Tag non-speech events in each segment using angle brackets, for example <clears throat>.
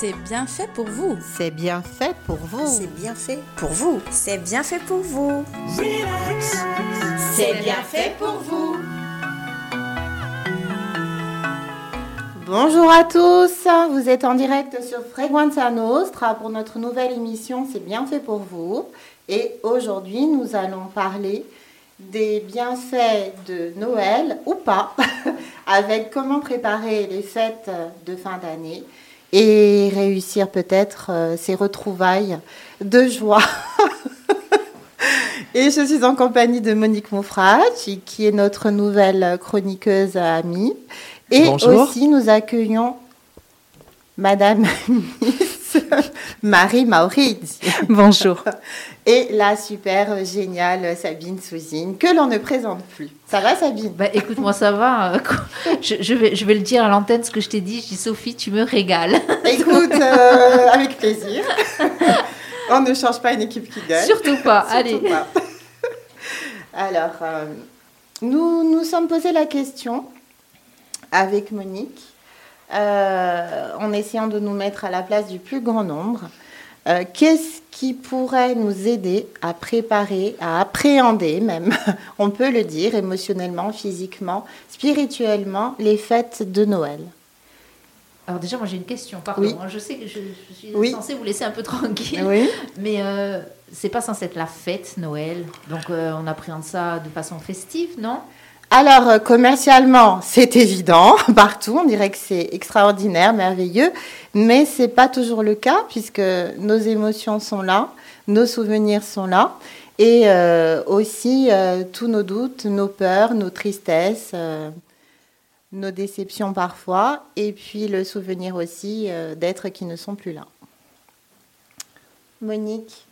C'est bien fait pour vous. C'est bien fait pour vous. C'est bien fait pour vous. C'est bien fait pour vous. C'est bien fait pour vous. Bonjour à tous, vous êtes en direct sur Freguenza Nostra pour notre nouvelle émission C'est bien fait pour vous. Et aujourd'hui, nous allons parler des bienfaits de Noël ou pas, <laughs> avec comment préparer les fêtes de fin d'année et réussir peut-être euh, ces retrouvailles de joie. <laughs> et je suis en compagnie de Monique Moufrach, qui est notre nouvelle chroniqueuse amie. Et aussi, nous accueillons Madame <laughs> <laughs> Marie Maurice. Bonjour. <laughs> Et la super géniale Sabine Souzine, que l'on ne présente plus. Ça va Sabine? Bah, Écoute, moi ça va. <laughs> Je, vais, je vais le dire à l'antenne ce que je t'ai dit. Je dis Sophie, tu me régales. Écoute, euh, avec plaisir. On ne change pas une équipe qui gagne. Surtout pas, allez. Alors, euh, nous nous sommes posé la question avec Monique, en essayant de nous mettre à la place du plus grand nombre. Euh, qu'est-ce qui pourrait nous aider à préparer, à appréhender même, <laughs> on peut le dire, émotionnellement, physiquement, spirituellement, les fêtes de Noël? Alors déjà, moi j'ai une question, pardon. Hein, je sais que je, suis censée vous laisser un peu <laughs> tranquille, mais euh, c'est pas censé être la fête Noël, donc euh, on appréhende ça de façon festive, non? Alors, euh, commercialement, <laughs> c'est évident <laughs> partout. On dirait que c'est extraordinaire, merveilleux. Mais ce n'est pas toujours le cas puisque nos émotions sont là, nos souvenirs sont là. Et euh, aussi euh, tous nos doutes, nos peurs, nos tristesses, nos déceptions parfois. Et puis le souvenir aussi d'êtres qui ne sont plus là. Monique?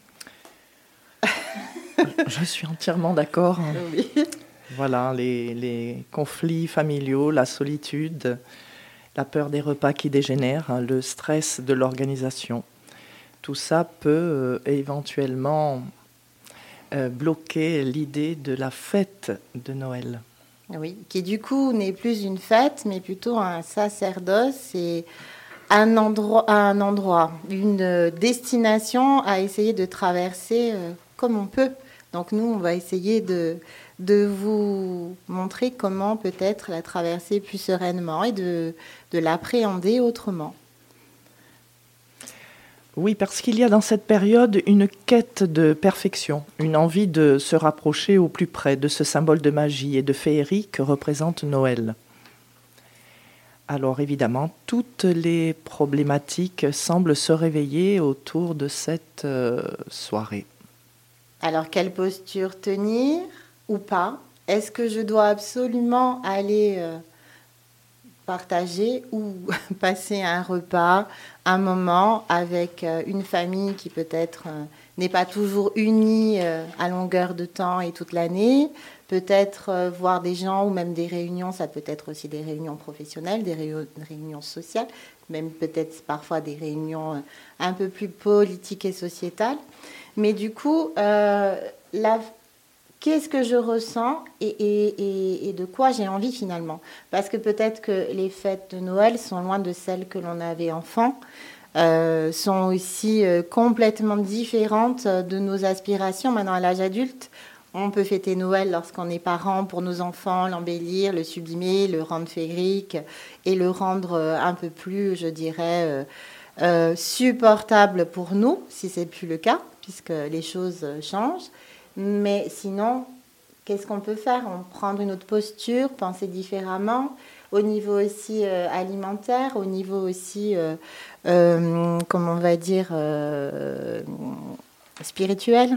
Je suis entièrement d'accord. <laughs> Oui. Voilà, les, conflits familiaux, la solitude, la peur des repas qui dégénèrent, hein, le stress de l'organisation. Tout ça peut euh, éventuellement euh, bloquer l'idée de la fête de Noël. Oui, qui du coup n'est plus une fête, mais plutôt un sacerdoce et un endroit, un endroit une destination à essayer de traverser euh, comme on peut. Donc nous, on va essayer de, de vous montrer comment peut-être la traverser plus sereinement et de, de l'appréhender autrement. Oui, parce qu'il y a dans cette période une quête de perfection, une envie de se rapprocher au plus près de ce symbole de magie et de féerie que représente Noël. Alors évidemment, toutes les problématiques semblent se réveiller autour de cette euh, soirée. Alors quelle posture tenir? Ou pas Est-ce que je dois absolument aller euh, partager ou <laughs> passer un repas, un moment avec euh, une famille qui peut-être euh, n'est pas toujours unie à longueur de temps et toute l'année? Peut-être voir des gens ou même des réunions, ça peut être aussi des réunions professionnelles, des réunions sociales, même peut-être parfois des réunions un peu plus politiques et sociétales. Mais du coup, la, qu'est-ce que je ressens et, de quoi j'ai envie finalement. Parce que peut-être que les fêtes de Noël sont loin de celles que l'on avait enfant, euh, sont aussi euh, complètement différentes de nos aspirations maintenant à l'âge adulte. On peut fêter Noël lorsqu'on est parent pour nos enfants, l'embellir, le sublimer, le rendre féerique et le rendre euh, un peu plus, je dirais, supportable pour nous, si c'est plus le cas, puisque les choses changent. Mais sinon, qu'est-ce qu'on peut faire? On Prendre une autre posture, penser différemment, au niveau aussi euh, alimentaire, au niveau aussi, euh, euh, comment on va dire, spirituel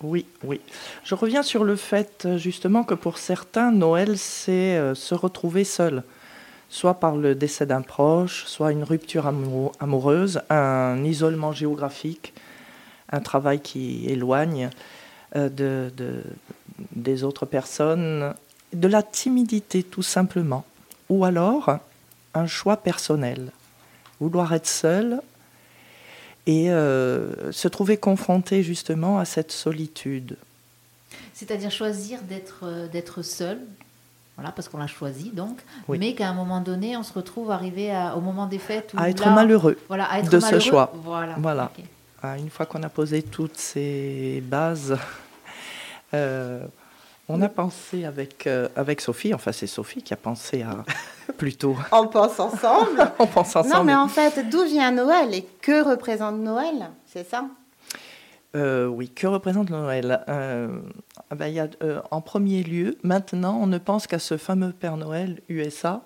oui, oui. Je reviens sur le fait justement que pour certains, Noël, c'est se retrouver seul, soit par le décès d'un proche, soit une rupture amoureuse, un isolement géographique, un travail qui éloigne. Euh, de, des autres personnes, de la timidité tout simplement, ou alors un choix personnel, vouloir être seul et euh, se trouver confronté justement à cette solitude. C'est-à-dire choisir d'être euh, d'être seul voilà, parce qu'on l'a choisi donc, mais qu'à un moment donné, on se retrouve arrivé au moment des fêtes à être malheureux voilà, à être de ce choix. Voilà. voilà. Une fois qu'on a posé toutes ces bases, <laughs> euh, on a pensé avec, euh, avec Sophie, enfin c'est Sophie qui a pensé à <laughs> plutôt. on pense ensemble. <laughs> on pense ensemble. Non, mais en fait, d'où vient Noël et que représente Noël C'est ça? Euh, oui, que représente Noël? Euh, ah ben, y a, euh, En premier lieu, maintenant, on ne pense qu'à ce fameux Père Noël USA,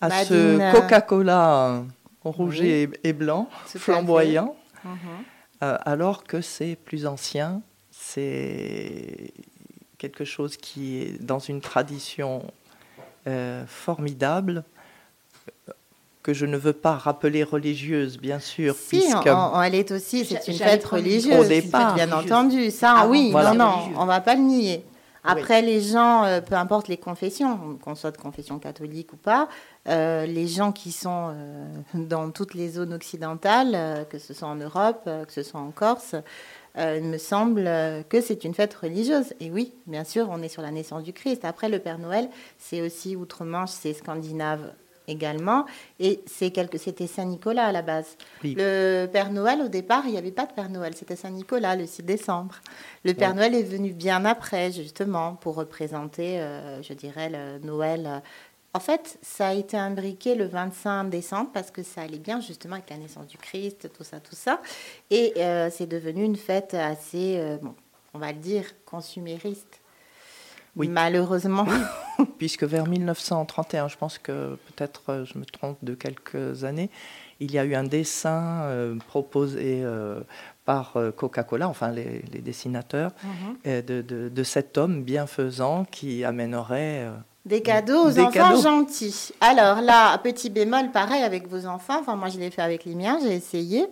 à ce Coca-Cola rouge et, blanc, flamboyant, mhm. alors que c'est plus ancien, c'est quelque chose qui est dans une tradition formidable que je ne veux pas rappeler religieuse, bien sûr. Si, puisque... elle est aussi, c'est une fête religieuse, au départ. bien entendu. Ça, ah oui, non, non, on va pas le nier. Après, les gens, euh, peu importe les confessions, qu'on soit de confession catholique ou pas, euh, les gens qui sont euh, dans toutes les zones occidentales, que ce soit en Europe, que ce soit en Corse, il me semble que c'est une fête religieuse. Et oui, bien sûr, on est sur la naissance du Christ. Après, le Père Noël, c'est aussi outre-Manche, c'est scandinave également. Et c'était Saint-Nicolas à la base. Le Père Noël, au départ, il n'y avait pas de Père Noël, c'était Saint-Nicolas le 6 décembre. Le Père Noël est venu bien après, justement, pour représenter, euh, je dirais, le Noël. En fait, ça a été imbriqué le 25 décembre parce que ça allait bien justement avec la naissance du Christ, tout ça, tout ça. Et euh, c'est devenu une fête assez, euh, bon, on va le dire, consumériste. Oui. Malheureusement. <laughs> puisque vers 1931, je pense que peut-être euh, je me trompe de quelques années, il y a eu un dessin euh, proposé par Coca-Cola, enfin les, dessinateurs, mhm. de, cet homme bienfaisant qui amènerait... des cadeaux aux enfants gentils. Alors là, petit bémol, pareil avec vos enfants. Enfin, moi, je l'ai fait avec les miens, j'ai essayé.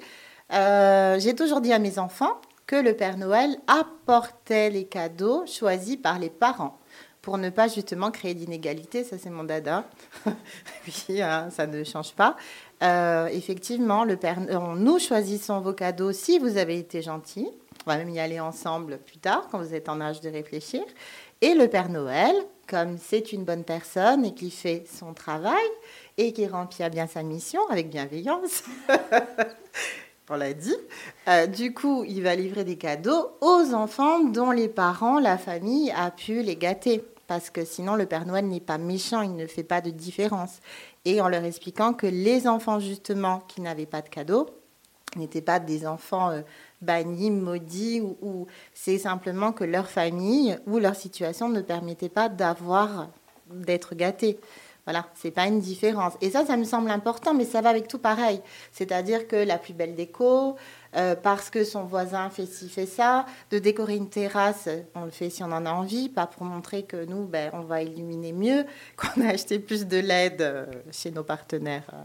j'ai toujours dit à mes enfants, que le Père Noël apportait les cadeaux choisis par les parents pour ne pas justement créer d'inégalité. Ça, c'est mon dada. <laughs> oui, hein, ça ne change pas. Euh, effectivement, le Père, nous choisissons vos cadeaux si vous avez été gentil. On va même y aller ensemble plus tard, quand vous êtes en âge de réfléchir. Et le Père Noël, comme c'est une bonne personne et qui fait son travail et qui remplit bien sa mission avec bienveillance, <laughs> on l'a dit. Euh, du coup, il va livrer des cadeaux aux enfants dont les parents, la famille a pu les gâter. Parce que sinon, le Père Noël n'est pas méchant, il ne fait pas de différence. Et en leur expliquant que les enfants, justement, qui n'avaient pas de cadeaux, n'étaient pas des enfants euh, bannis, maudits, ou, c'est simplement que leur famille ou leur situation ne permettait pas d'avoir, d'être gâtés. Voilà, c'est pas une différence. Et ça, ça me semble important, mais ça va avec tout pareil. C'est-à-dire que la plus belle déco, euh, parce que son voisin fait ci, fait ça, de décorer une terrasse, on le fait si on en a envie, pas pour montrer que nous, ben, on va illuminer mieux, <laughs> qu'on a acheté plus de LED euh, chez nos partenaires, euh,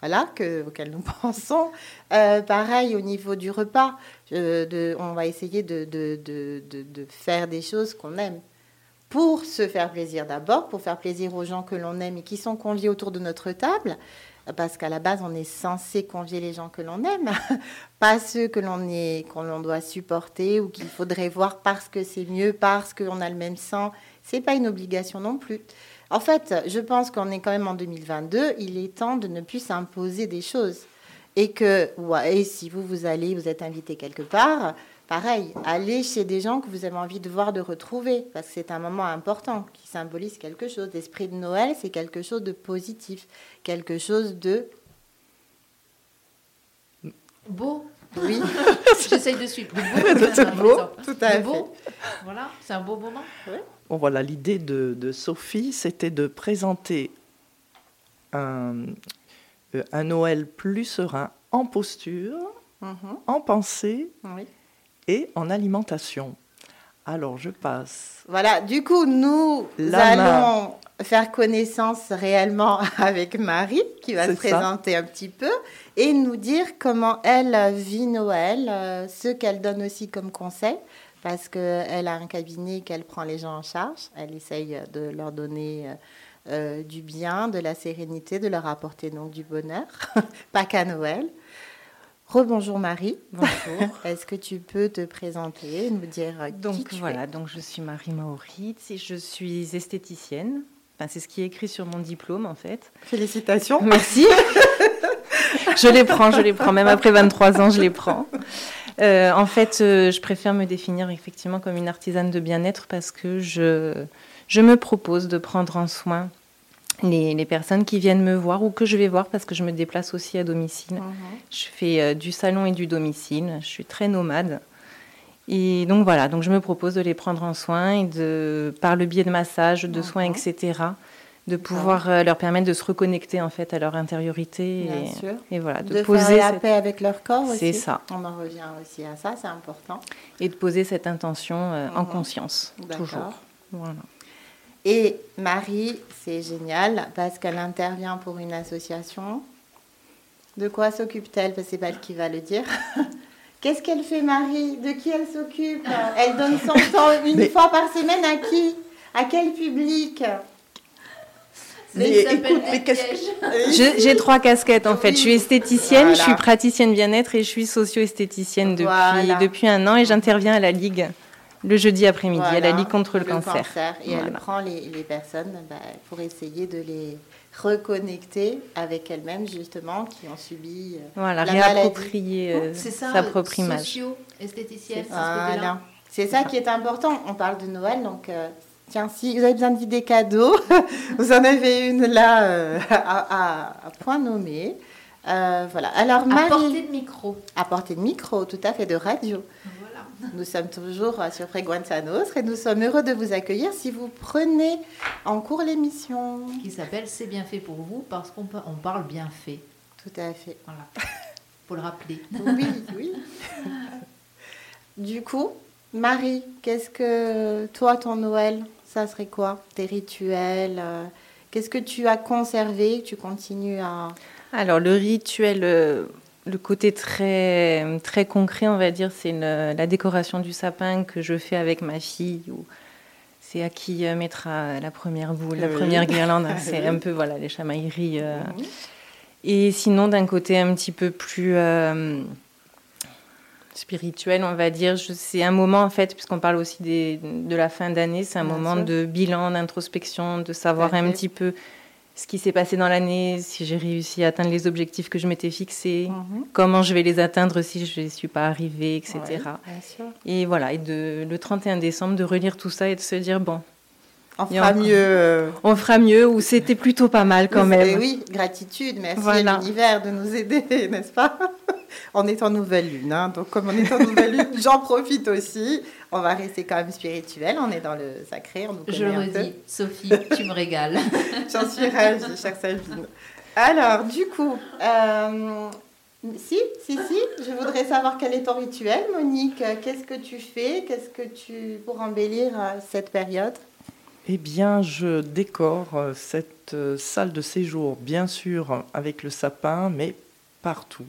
voilà, que, auxquels nous <laughs> pensons. pareil au niveau du repas, on va essayer de, de faire des choses qu'on aime. Pour se faire plaisir d'abord, pour faire plaisir aux gens que l'on aime et qui sont conviés autour de notre table, parce qu'à la base, on est censé convier les gens que l'on aime, <laughs> pas ceux que l'on est, qu'on doit supporter ou qu'il faudrait voir parce que c'est mieux, parce qu'on a le même sang. C'est pas une obligation non plus. En fait, je pense qu'on est quand même en 2022. Il est temps de ne plus s'imposer des choses et que, ouais, si vous vous allez, vous êtes invité quelque part pareil, allez chez des gens que vous avez envie de voir, de retrouver, parce que c'est un moment important qui symbolise quelque chose. L'esprit de Noël, c'est quelque chose de positif, quelque chose de beau. Oui. <laughs> J'essaye de suivre. <laughs> beau, tout à fait. Beau. Voilà, c'est un beau moment. Bon, voilà, l'idée de, Sophie, c'était de présenter un, euh, un Noël plus serein en posture, mhm. en pensée. Oui et en alimentation. Alors, je passe. Voilà, du coup, nous allons faire connaissance réellement <laughs> avec Marie, qui va se présenter un petit peu, et nous dire comment elle vit Noël, euh, ce qu'elle donne aussi comme conseil, parce qu'elle a un cabinet qu'elle prend les gens en charge. Elle essaye de leur donner euh, euh, du bien, de la sérénité, de leur apporter donc du bonheur, <laughs> pas qu'à Noël. Rebonjour Marie. Bonjour. <laughs> Est-ce que tu peux te présenter, nous dire donc qui voilà, donc je suis Marie Maurits et je suis esthéticienne Enfin, c'est ce qui est écrit sur mon diplôme, en fait. Félicitations. Merci. <laughs> je les prends, je les prends. Même après 23 ans, je les prends. Euh, en fait, euh, je préfère me définir effectivement comme une artisane de bien-être parce que je, je me propose de prendre en soin les, les, personnes qui viennent me voir ou que je vais voir parce que je me déplace aussi à domicile. Mhm. Je fais euh, du salon et du domicile. Je suis très nomade. Et donc voilà, donc je me propose de les prendre en soin et de, par le biais de massages, de soins, etc., de pouvoir euh, leur permettre de se reconnecter en fait à leur intériorité et, voilà de, poser faire la paix avec leur corps aussi. C'est ça. On en revient aussi à ça, c'est important. Et de poser cette intention euh, en mhm. conscience toujours. Voilà. Et Marie, c'est génial parce qu'elle intervient pour une association. De quoi s'occupe-t-elle? Parce que c'est pas elle qui va le dire. <laughs> Qu'est-ce qu'elle fait, Marie? De qui elle s'occupe? Elle donne son <laughs> temps une fois par semaine à qui? À quel public? <laughs> J'ai trois casquettes en fait. Je suis esthéticienne, je suis praticienne bien-être et je suis socio-esthéticienne depuis, depuis un an et j'interviens à la Ligue le jeudi après-midi, à la Ligue contre le, cancer. Et elle prend les, les personnes bah, pour essayer de les reconnecter avec elles-mêmes justement qui ont subi euh, voilà, la réapproprier euh, sa propre image. Socio-esthéticienne. C'est ça, qui est important. On parle de Noël, donc euh, Tiens, si vous avez besoin d'idées cadeaux, <laughs> vous en avez une là euh, à, point nommé. Euh, voilà. Alors, Marie, à portée de micro. À portée de micro, tout à fait, de radio. Voilà. Nous sommes toujours sur Freguenza Nostra et nous sommes heureux de vous accueillir si vous prenez en cours l'émission. Qui s'appelle C'est bien fait pour vous parce qu'on on parle bien fait. Tout à fait. Voilà. Pour le rappeler. Oui, oui. du coup, Marie, qu'est-ce que toi, ton Noël, ça serait quoi Tes rituels euh, Qu'est-ce que tu as conservé Tu continues à... Alors, le rituel, euh, le côté très, très concret, on va dire, c'est la décoration du sapin que je fais avec ma fille. c'est à qui euh, mettra la première boule, la première guirlande. <laughs> c'est un peu voilà, les chamailleries. Mhm. Et sinon, d'un côté un petit peu plus spirituel, on va dire. C'est un moment, en fait, puisqu'on parle aussi des, de la fin d'année, c'est un moment de bilan, d'introspection, de savoir un petit peu ce qui s'est passé dans l'année, si j'ai réussi à atteindre les objectifs que je m'étais fixés, mhm. comment je vais les atteindre si je ne suis pas arrivée, etc. et voilà, et de, le 31 décembre, de relire tout ça et de se dire, bon, on fera mieux. On fera mieux, ou c'était plutôt pas mal quand même. Oui, gratitude, merci à l'univers de nous aider, <laughs> n'est-ce pas? On est en nouvelle lune, hein. donc comme on est en nouvelle lune, <laughs> j'en profite aussi. On va rester quand même spirituel, on est dans le sacré, on nous Je le redis, Sophie, tu me régales. <laughs> J'en suis ravie, chère Sabine. Alors, du coup, euh, si, si, si, je voudrais savoir quel est ton rituel, Monique. Qu'est-ce que tu fais? Qu'est-ce que tu pour embellir euh, cette période? Eh bien, je décore euh, cette salle de séjour, bien sûr, avec le sapin, mais partout.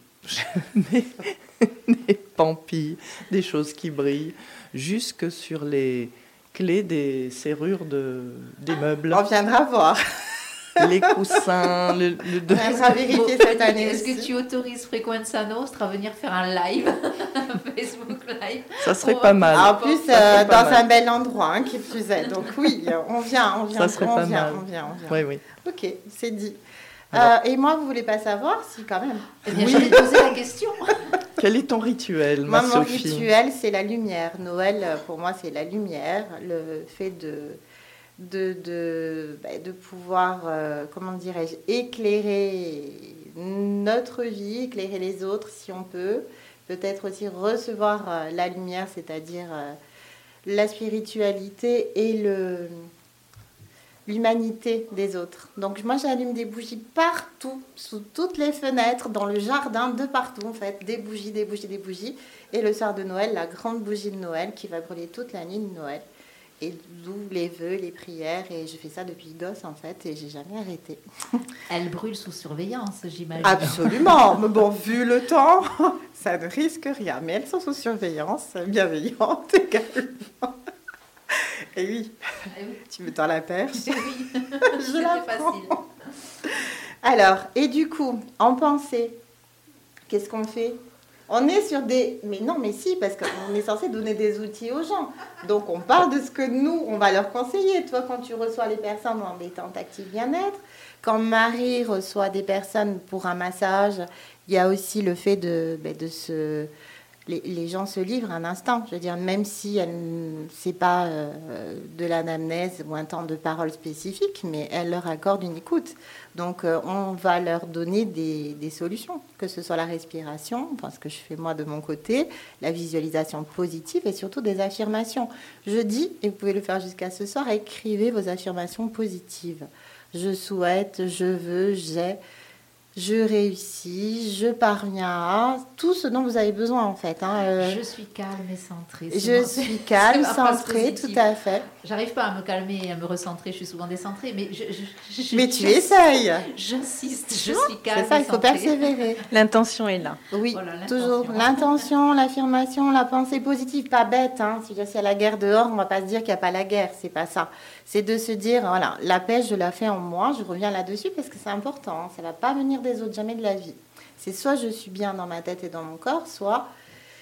Des pampilles, <laughs> des choses qui brillent, jusque sur les clés des serrures de, des meubles. On viendra voir les coussins, le, le On vérifier cette année. Est-ce que tu autorises Frequenza Nostra à venir faire un live, un <laughs> Facebook live Ça serait pas mal. En plus, euh, dans un bel endroit hein, qui plus est. Donc oui, on vient, on vient, Ça serait on, pas vient mal. on vient, on vient. Oui, oui. Ok, c'est dit. Euh, et moi, vous voulez pas savoir Si, quand même. Eh bien, oui. j'allais poser la question. <laughs> Quel est ton rituel, ma moi, Sophie Mon rituel, c'est la lumière. Noël, pour moi, c'est la lumière. Le fait de de, de, bah, de pouvoir, euh, comment dirais-je, éclairer notre vie, éclairer les autres si on peut, peut-être aussi recevoir euh, la lumière, c'est-à-dire euh, la spiritualité et le l'humanité des autres. Donc moi j'allume des bougies partout, sous toutes les fenêtres, dans le jardin, de partout en fait, des bougies, des bougies, des bougies. Et le soir de Noël, la grande bougie de Noël qui va brûler toute la nuit de Noël et d'où les vœux, les prières. Et je fais ça depuis gosse, en fait, et j'ai jamais arrêté. <laughs> Elle brûle sous surveillance, j'imagine. Absolument. <laughs> Mais bon, vu le temps, <laughs> ça ne risque rien. Mais elles sont sous surveillance, bienveillante également. Et oui, eh oui. tu me tends la perche. Eh oui, <laughs> je la facile. Alors, et du coup, en pensée, qu'est-ce qu'on fait? On est sur des... Mais non, mais si, parce qu'on est censé donner des outils aux gens. Donc on parle de ce que nous, on va leur conseiller. Toi, quand tu reçois les personnes en détente active bien-être, quand Marie reçoit des personnes pour un massage, il y a aussi le fait de, ben, de se les, gens se livrent un instant. Je veux dire, même si c'est pas euh, de l'anamnèse ou un temps de parole spécifique, mais elle leur accorde une écoute. Donc, euh, on va leur donner des, des, solutions, que ce soit la respiration, enfin ce que je fais moi de mon côté, la visualisation positive et surtout des affirmations. Je dis, et vous pouvez le faire jusqu'à ce soir, écrivez vos affirmations positives. Je souhaite, je veux, j'ai je réussis, je parviens à tout ce dont vous avez besoin en fait. Hein, euh. je suis calme et centrée. Je suis calme, <laughs> centrée, tout à fait. J'arrive pas à me calmer et à me recentrer, je suis souvent décentrée, mais je, je, mais tu essayes. J'insiste, je suis calme. C'est ça, il faut persévérer. <laughs> L'intention est là. Oui, toujours l'intention, l'affirmation, la pensée positive, pas bête. Hein. Si il y a la guerre dehors, on va pas se dire qu'il n'y a pas la guerre, c'est pas ça c'est de se dire, voilà, la paix, je la fais en moi, je reviens là-dessus parce que c'est important, ça hein. ça va pas venir des autres, jamais de la vie. C'est soit je suis bien dans ma tête et dans mon corps, soit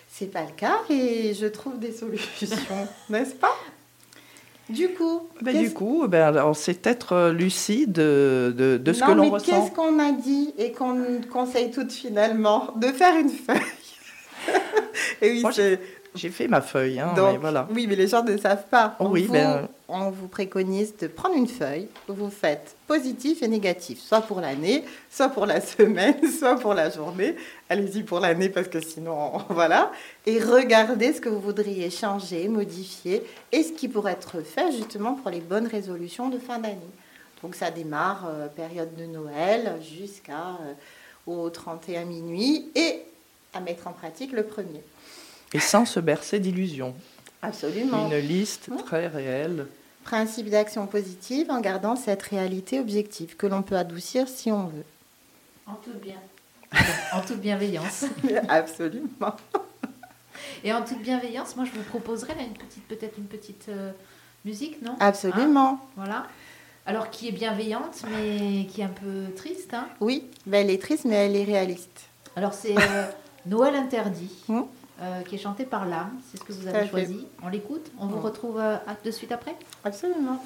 c'est pas le cas et je trouve des solutions, <laughs> n'est-ce pas? Du coup, ben, du coup, ben, c'est être euh, lucide de, de, ce que l'on ressent. Qu'est-ce qu'on a dit et qu'on conseille toutes finalement de faire une feuille? <laughs> et oui, c'est j'ai fait ma feuille, hein, mais voilà. Oui, mais les gens ne savent pas. On, oui, vous, ben... on vous préconise de prendre une feuille vous faites positif et négatif, soit pour l'année, soit pour la <laughs> semaine, soit pour la journée. Allez-y pour l'année parce que sinon, <laughs> voilà. Et regardez ce que vous voudriez changer, modifier et ce qui pourrait être fait justement pour les bonnes résolutions de fin d'année. Donc ça démarre euh, période de Noël jusqu'à euh, au 31 minuit et à mettre en pratique le premier et sans se bercer d'illusions. Absolument. Une liste très réelle. Principe d'action positive en gardant cette réalité objective que l'on peut adoucir si on veut. En toute bien. en toute bienveillance. <laughs> Absolument. Et en toute bienveillance, moi je vous proposerais là une petite, peut-être une petite euh, musique, non? Absolument. Hein? Voilà. Alors qui est bienveillante, mais qui est un peu triste. Hein? Oui, ben, elle est triste, mais elle est réaliste. Alors c'est euh, Noël interdit. Hum euh, qui est chanté par l'âme. C'est ce que vous avez choisi. On l'écoute On vous retrouve euh, de suite après? Absolument.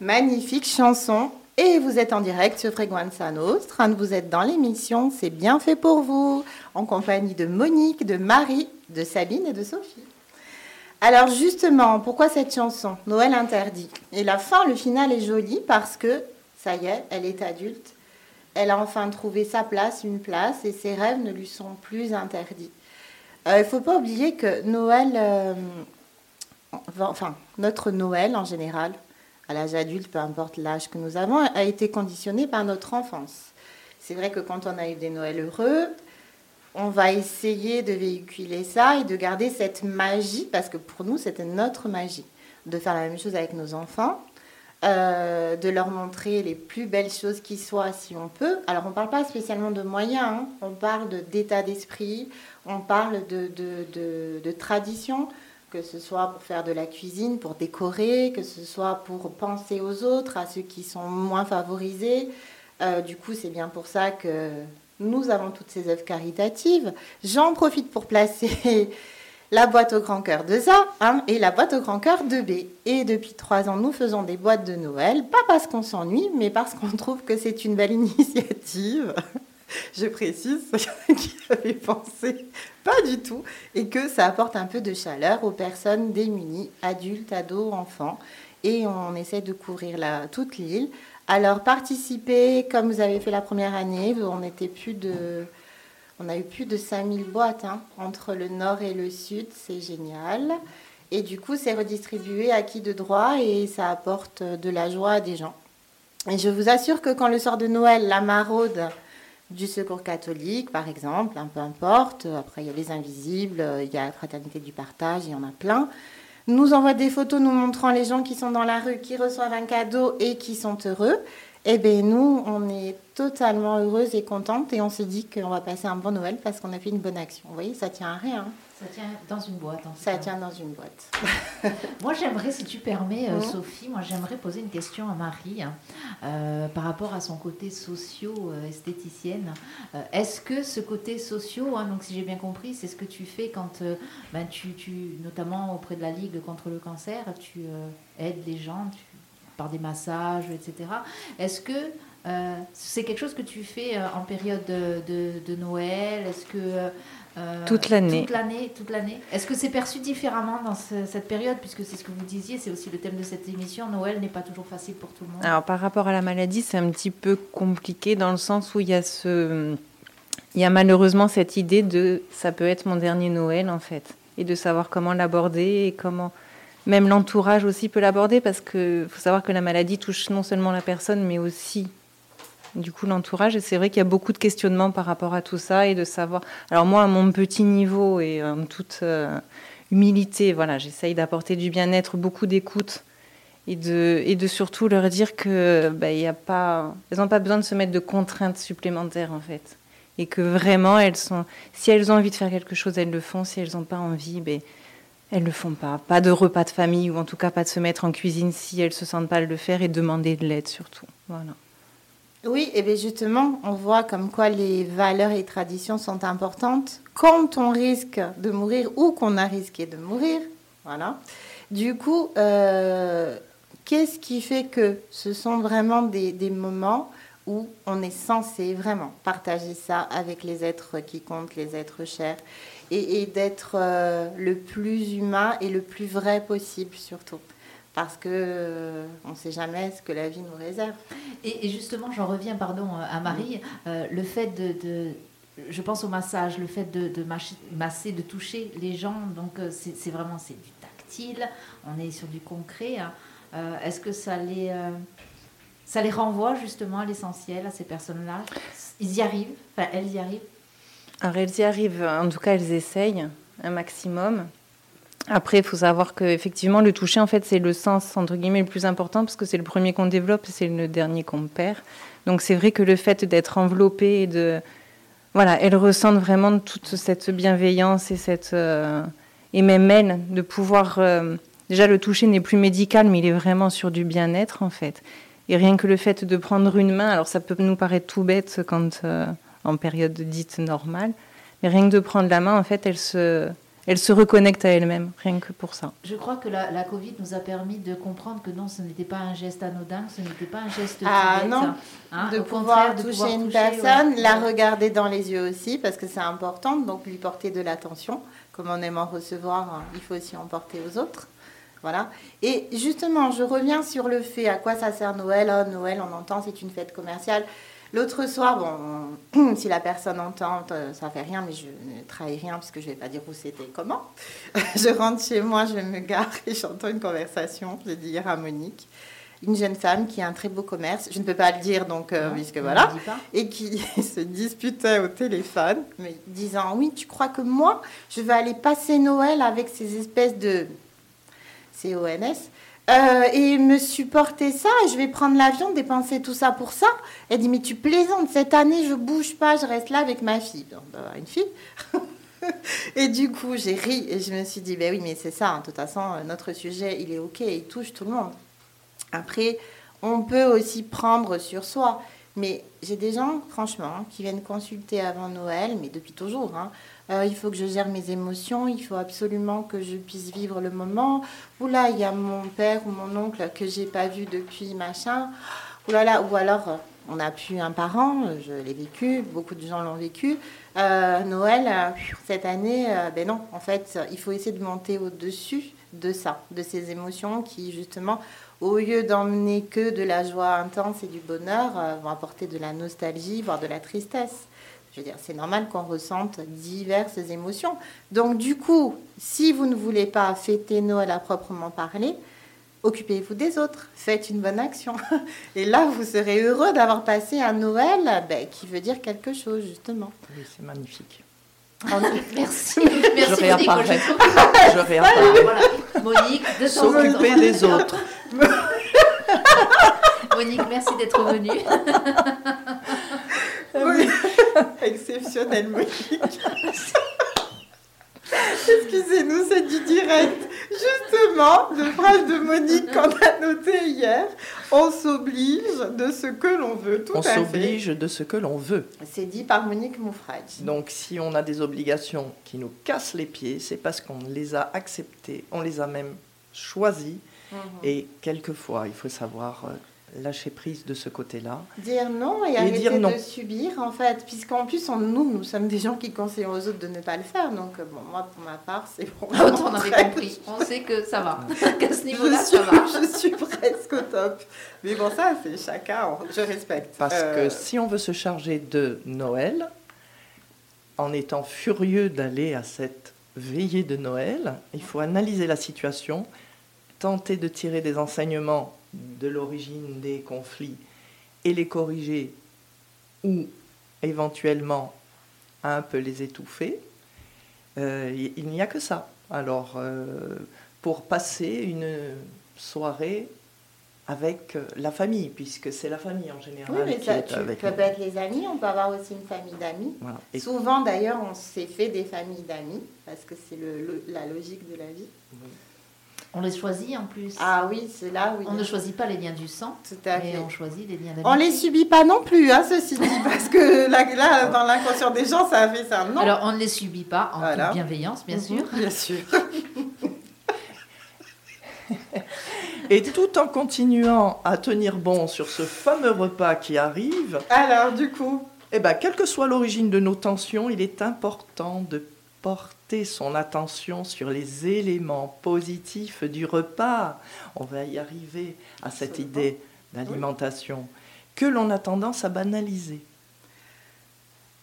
Magnifique chanson. Et vous êtes en direct sur Freguanza Nostra. Vous êtes dans l'émission C'est bien fait pour vous, en compagnie de Monique, de Marie, de Sabine et de Sophie. Alors justement, pourquoi cette chanson? Noël interdit. Et la fin, le final est joli parce que, ça y est, elle est adulte. Elle a enfin trouvé sa place, une place, et ses rêves ne lui sont plus interdits. Euh, il ne faut pas oublier que Noël, euh, enfin, notre Noël en général, à l'âge adulte, peu importe l'âge que nous avons, a été conditionné par notre enfance. C'est vrai que quand on a eu des Noëls heureux, on va essayer de véhiculer ça et de garder cette magie, parce que pour nous, c'était notre magie, de faire la même chose avec nos enfants, euh, de leur montrer les plus belles choses qui soient si on peut. Alors on ne parle pas spécialement de moyens, hein. on parle d'état d'esprit, on parle de, de, de, de tradition que ce soit pour faire de la cuisine, pour décorer, que ce soit pour penser aux autres, à ceux qui sont moins favorisés. Euh, du coup, c'est bien pour ça que nous avons toutes ces œuvres caritatives. J'en profite pour placer <laughs> la boîte au grand cœur de ça hein, et la boîte au grand cœur de B. Et depuis trois ans, nous faisons des boîtes de Noël, pas parce qu'on s'ennuie, mais parce qu'on trouve que c'est une belle <laughs> initiative. <laughs> je précise, <laughs> qui avait pensé pas du tout, et que ça apporte un peu de chaleur aux personnes démunies, adultes, ados, enfants, et on essaie de couvrir toute l'île. Alors participer, comme vous avez fait la première année, on était plus de, on a eu plus de 5000 boîtes hein, entre le nord et le sud, c'est génial. Et du coup, c'est redistribué à qui de droit et ça apporte de la joie à des gens. Et je vous assure que quand le sort de Noël, la maraude, du secours catholique, par exemple, un peu importe. Après, il y a les invisibles, il y a la fraternité du partage, il y en a plein. Nous envoie des photos nous montrant les gens qui sont dans la rue, qui reçoivent un cadeau et qui sont heureux. Eh bien, nous, on est totalement heureuse et contente et on s'est dit qu'on va passer un bon Noël parce qu'on a fait une bonne action. Vous voyez, ça tient à rien. Ça tient dans une boîte. En ça tient dans une boîte. <laughs> moi, j'aimerais, si tu permets, euh, Sophie, moi, j'aimerais poser une question à Marie hein, euh, par rapport à son côté socio-esthéticienne. Euh, est-ce que ce côté socio, hein, donc si j'ai bien compris, c'est ce que tu fais quand, ben, tu, tu, notamment auprès de la Ligue contre le cancer, tu aides les gens tu, par des massages, etc. Est-ce que c'est quelque chose que tu fais en période de, de Noël? Est-ce que euh, toute l'année. Toute l'année, toute l'année. Est-ce que c'est perçu différemment dans cette période, puisque c'est ce que vous disiez, c'est aussi le thème de cette émission. Noël n'est pas toujours facile pour tout le monde. Alors par rapport à la maladie, c'est un petit peu compliqué dans le sens où il y a ce, il y a malheureusement cette idée de ça peut être mon dernier Noël en fait, et de savoir comment l'aborder et comment même l'entourage aussi peut l'aborder parce que faut savoir que la maladie touche non seulement la personne mais aussi du coup l'entourage. Et c'est vrai qu'il y a beaucoup de questionnements par rapport à tout ça et de savoir. Alors moi, à mon petit niveau et en toute euh, humilité, voilà, j'essaye d'apporter du bien-être, beaucoup d'écoute et de, et de surtout leur dire que bah, y a pas, elles n'ont pas besoin de se mettre de contraintes supplémentaires en fait. Et que vraiment, elles sont, si elles ont envie de faire quelque chose, elles le font. Si elles n'ont pas envie, ben, elles le font pas. Pas de repas de famille ou en tout cas pas de se mettre en cuisine si elles se sentent pas le faire et demander de l'aide surtout. Voilà. Oui, et bien justement, on voit comme quoi les valeurs et traditions sont importantes quand on risque de mourir ou qu'on a risqué de mourir. Voilà. Du coup, euh, qu'est-ce qui fait que ce sont vraiment des, moments où on est censé vraiment partager ça avec les êtres qui comptent, les êtres chers, et, d'être euh, le plus humain et le plus vrai possible surtout? Parce que euh, on ne sait jamais ce que la vie nous réserve. Et, justement, j'en reviens, pardon, à Marie, euh, le fait de, je pense au massage, le fait de, masser, de toucher les gens, donc euh, c'est vraiment c'est du tactile, on est sur du concret. Hein. Est-ce que ça les ça les renvoie justement à l'essentiel, à ces personnes-là? Ils y arrivent, enfin elles y arrivent? Alors elles y arrivent, en tout cas elles essayent un maximum. Après, il faut savoir qu'effectivement, le toucher, en fait, c'est le sens, entre guillemets, le plus important, parce que c'est le premier qu'on développe c'est le dernier qu'on perd. Donc, c'est vrai que le fait d'être enveloppé et de. Voilà, elles ressentent vraiment toute cette bienveillance et cette. Euh, et même elles, de pouvoir. Euh, déjà le toucher n'est plus médical, mais il est vraiment sur du bien-être en fait. Et rien que le fait de prendre une main, alors ça peut nous paraître tout bête quand euh, en période dite normale, mais rien que de prendre la main, en fait, elle se, elle se reconnecte à elle-même, rien que pour ça. Je crois que la, la, Covid nous a permis de comprendre que non, ce n'était pas un geste anodin, ce n'était pas un geste ah, non. Hein, de, pouvoir toucher une personne, la regarder dans les yeux aussi, parce que c'est important, donc lui porter de l'attention. Comme on aime en recevoir, hein, il faut aussi en porter aux autres. Voilà. Et justement, je reviens sur le fait à quoi ça sert Noël. Oh, Noël, on entend, c'est une fête commerciale. L'autre soir, bon, <clears throat> si la personne entend, euh, ça fait rien, mais je ne trahis rien parce que je ne vais pas dire où c'était comment. <laughs> je rentre chez moi, je me gare et j'entends une conversation, je dis hier à Monique, une jeune femme qui a un très beau commerce, je ne peux pas le dire donc, euh, puisque voilà, et qui <laughs> se disputait au téléphone, mais disant Oui, tu crois que moi, je vais aller passer Noël avec ces espèces de CONS euh, et me supporter ça, je vais prendre l'avion, dépenser tout ça pour ça. Elle dit, mais tu plaisantes, cette année, je bouge pas, je reste là avec ma fille. Bah, une fille. <laughs> et du coup, j'ai ri et je me suis dit, ben oui, mais c'est ça, hein, de toute façon, notre sujet, il est OK, il touche tout le monde. Après, on peut aussi prendre sur soi. Mais j'ai des gens, franchement, qui viennent consulter avant Noël, mais depuis toujours, hein, euh, il faut que je gère mes émotions, il faut absolument que je puisse vivre le moment. Oula, il y a mon père ou mon oncle que j'ai pas vu depuis machin. Oula là, ou alors euh, on n'a plus un parent, je l'ai vécu, beaucoup de gens l'ont vécu. Euh, Noël, cette année, ben non, en fait, il faut essayer de monter au-dessus de ça, de ces émotions qui, justement, au lieu d'emmener que de la joie intense et du bonheur, vont apporter de la nostalgie, voire de la tristesse. Je veux dire, c'est normal qu'on ressente diverses émotions. Donc, du coup, si vous ne voulez pas fêter Noël à proprement parler, occupez-vous des autres, faites une bonne action. <laughs> Et là, vous serez heureux d'avoir passé un Noël ben, qui veut dire quelque chose, justement. Oui, c'est magnifique. <laughs> merci. Merci. Je réapparais. Je réapparais. Voilà. Monique, de S'occuper des autres. <laughs> Monique, merci d'être venue. <laughs> Oui. Exceptionnel, Monique. Excusez-nous, c'est du direct. Justement, de phrase de Monique qu'on a noté hier, on s'oblige de ce que l'on veut. Tout on s'oblige de ce que l'on veut. C'est dit par Monique Moufrage. Donc, si on a des obligations qui nous cassent les pieds, c'est parce qu'on les a acceptées, on les a même choisies. Mhm. Et quelquefois, il faut savoir euh, lâcher prise de ce côté-là. Dire non et, arrêter dire non. de subir, en fait. Puisqu'en plus, on, nous, nous sommes des gens qui conseillent aux autres de ne pas le faire. Donc, euh, bon, moi, pour ma part, c'est <laughs> bon. Ah, on avait compris. On sait que ça va. <laughs> Qu'à ce niveau-là, ça va. <laughs> Je suis presque au top. Mais bon, ça, c'est chacun. Je respecte. Parce que euh, si on veut se charger de Noël, en étant furieux d'aller à cette veillée de Noël, il faut analyser la situation, tenter de tirer des enseignements de l'origine des conflits et les corriger ou éventuellement un peu les étouffer, euh, il n'y a que ça. Alors, euh, pour passer une soirée avec la famille, puisque c'est la famille en général. Oui, mais qui ça, est tu avec peux être les amis, on peut avoir aussi une famille d'amis. Souvent, d'ailleurs, on s'est fait des familles d'amis, parce que c'est le, la logique de la vie. On les choisit en plus. Ah oui, c'est là où. On ne choisit pas les liens du sang, Tout à mais on choisit les liens d'amitié. On les subit pas non plus, hein, ceci dit, <laughs> parce que là, là dans l'inconscient des gens, ça a fait ça. Non. Alors, on ne les subit pas en toute bienveillance, bien sûr. Bien sûr. <laughs> Et tout en continuant à tenir bon sur ce fameux repas qui arrive. Alors, du coup. Eh ben, quelle que soit l'origine de nos tensions, il est important de porter son attention sur les éléments positifs du repas. On va y arriver à cette idée d'alimentation que l'on a tendance à banaliser.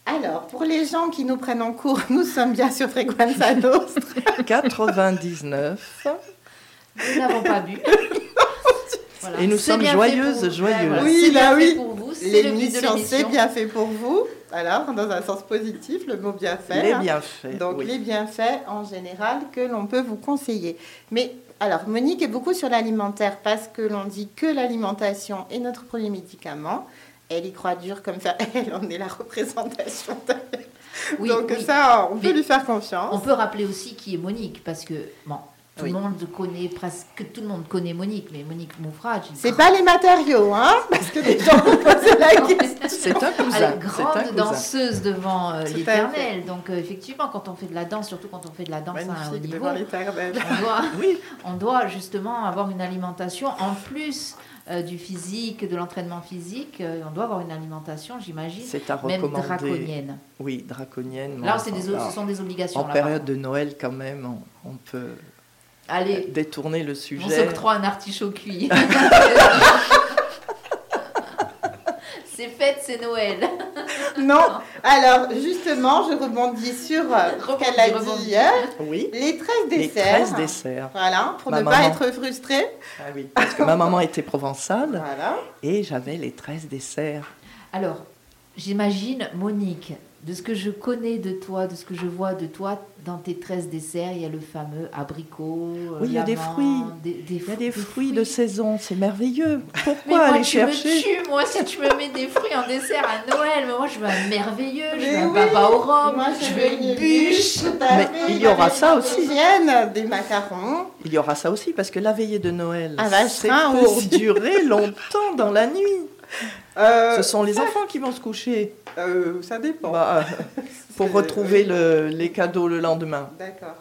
Alors, pour les gens qui nous prennent en cours, <laughs> nous sommes bien sur Frequenza Nostra. <laughs> 99. Nous n'avons pas bu. <laughs> Et nous sommes joyeuses, joyeuses. Oui, là oui. L'émission, c'est bien fait pour vous. Alors, dans un sens positif, le mot bienfait. Les bienfaits. Donc, les bienfaits en général que l'on peut vous conseiller. Mais alors, Monique est beaucoup sur l'alimentaire parce que l'on dit que l'alimentation est notre premier médicament. Elle y croit dur comme ça. <laughs> Elle en est la représentation. Oui, Donc ça, on peut lui faire confiance. On peut rappeler aussi qui est Monique parce que, bon, tout le monde connaît, presque tout le monde connaît Monique, mais Monique Moufrage. C'est pas les matériaux, hein Parce que les gens me posent la question. C'est un cousin. Elle est grande danseuse devant euh, l'éternel. Donc, euh, effectivement, quand on fait de la danse, surtout quand on fait de la danse à un haut niveau, on doit, <laughs> oui. on doit justement avoir une alimentation en plus euh, du physique, de l'entraînement physique, on doit avoir une alimentation, j'imagine, même draconienne. Oui, draconienne. Là, des, ce sont des obligations. En période de Noël, quand même, on peut Allez, détourner le sujet. On s'octroie un artichaut cuit. <laughs> c'est fête, c'est Noël. non, alors justement, je rebondis sur euh, ce qu'elle a dit hier. Oui. Les 13 desserts. Les 13 desserts. Voilà, pour ne pas être frustrée. Ah oui, parce que ma maman était provençale. Voilà. Et j'avais les 13 desserts. Alors, j'imagine, Monique, de ce que je connais de toi, de ce que je vois de toi, dans tes 13 desserts, il y a le fameux abricot. Euh, oui, il y a des fruits. il y a des, fruits, de saison, c'est merveilleux. Pourquoi aller chercher me tues, moi, si tu me mets des fruits en dessert à Noël. Mais moi, je veux un merveilleux, je veux un papa au rhum, je veux une bûche. Mais il y aura ça aussi. Des macarons. Il y aura ça aussi, parce que la veillée de Noël, ah, c'est pour durer longtemps dans la nuit. Euh, Ce sont les enfants qui vont se coucher. Euh, ça dépend. Bah, <laughs> pour retrouver le, les cadeaux le lendemain. D'accord.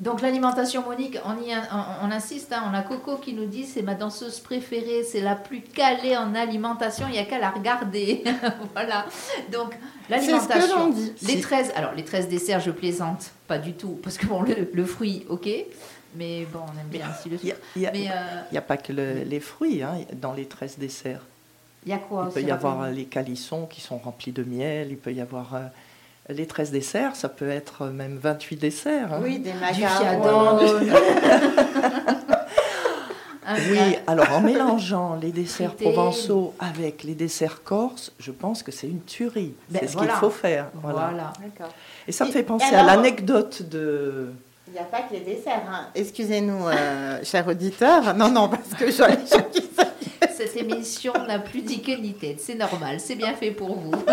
Donc l'alimentation, Monique, on, y on, insiste, hein, on a Coco qui nous dit c'est ma danseuse préférée, c'est la plus calée en alimentation, il n'y a qu'à la regarder. <laughs> voilà. Donc l'alimentation, les 13, alors les 13 desserts, je plaisante, pas du tout, parce que bon, le, fruit, ok, mais bon, on aime bien aussi le fruit. Il n'y a, euh, a, pas que les fruits hein, dans les 13 desserts. Il y a quoi Il peut y avoir les calissons qui sont remplis de miel, il peut y avoir euh, les 13 desserts, ça peut être même 28 desserts. Hein. Oui, des macarons. <laughs> <laughs> oui, alors en mélangeant les desserts provençaux avec les desserts corses, je pense que c'est une tuerie. Ben, c'est ce qu'il faut faire. Voilà. Et ça me fait penser à l'anecdote de... Il n'y a pas que les desserts. Hein. Excusez-nous, euh, chers auditeurs. Non, non, parce que je, <laughs> cette émission n'a plus dit que ni tête. C'est normal, c'est bien fait pour vous. <laughs>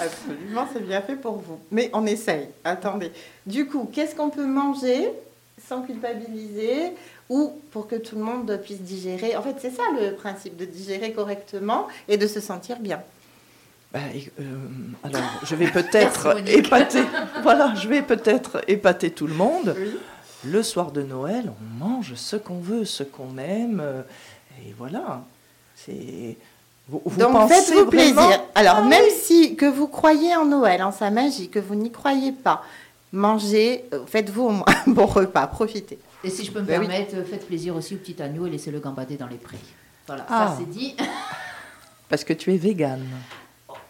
Absolument, c'est bien fait pour vous. Mais on essaye. Attendez. Du coup, qu'est-ce qu'on peut manger sans culpabiliser ou pour que tout le monde puisse digérer? En fait, c'est ça le principe, de digérer correctement et de se sentir bien. Ben, euh, alors, je vais peut-être épater. voilà, je vais peut-être épater tout le monde. Le soir de Noël, on mange ce qu'on veut, ce qu'on aime. Et voilà. C'est. Vous, Donc faites-vous plaisir. Alors ah même si que vous croyez en Noël, en sa magie, que vous n'y croyez pas, mangez, euh, faites-vous au moins un bon repas, profitez. Et si je peux me ben permettre, faites plaisir aussi au petit agneau et laissez-le gambader dans les prés. Voilà, ça ah. c'est dit. <laughs> Parce que tu es végane.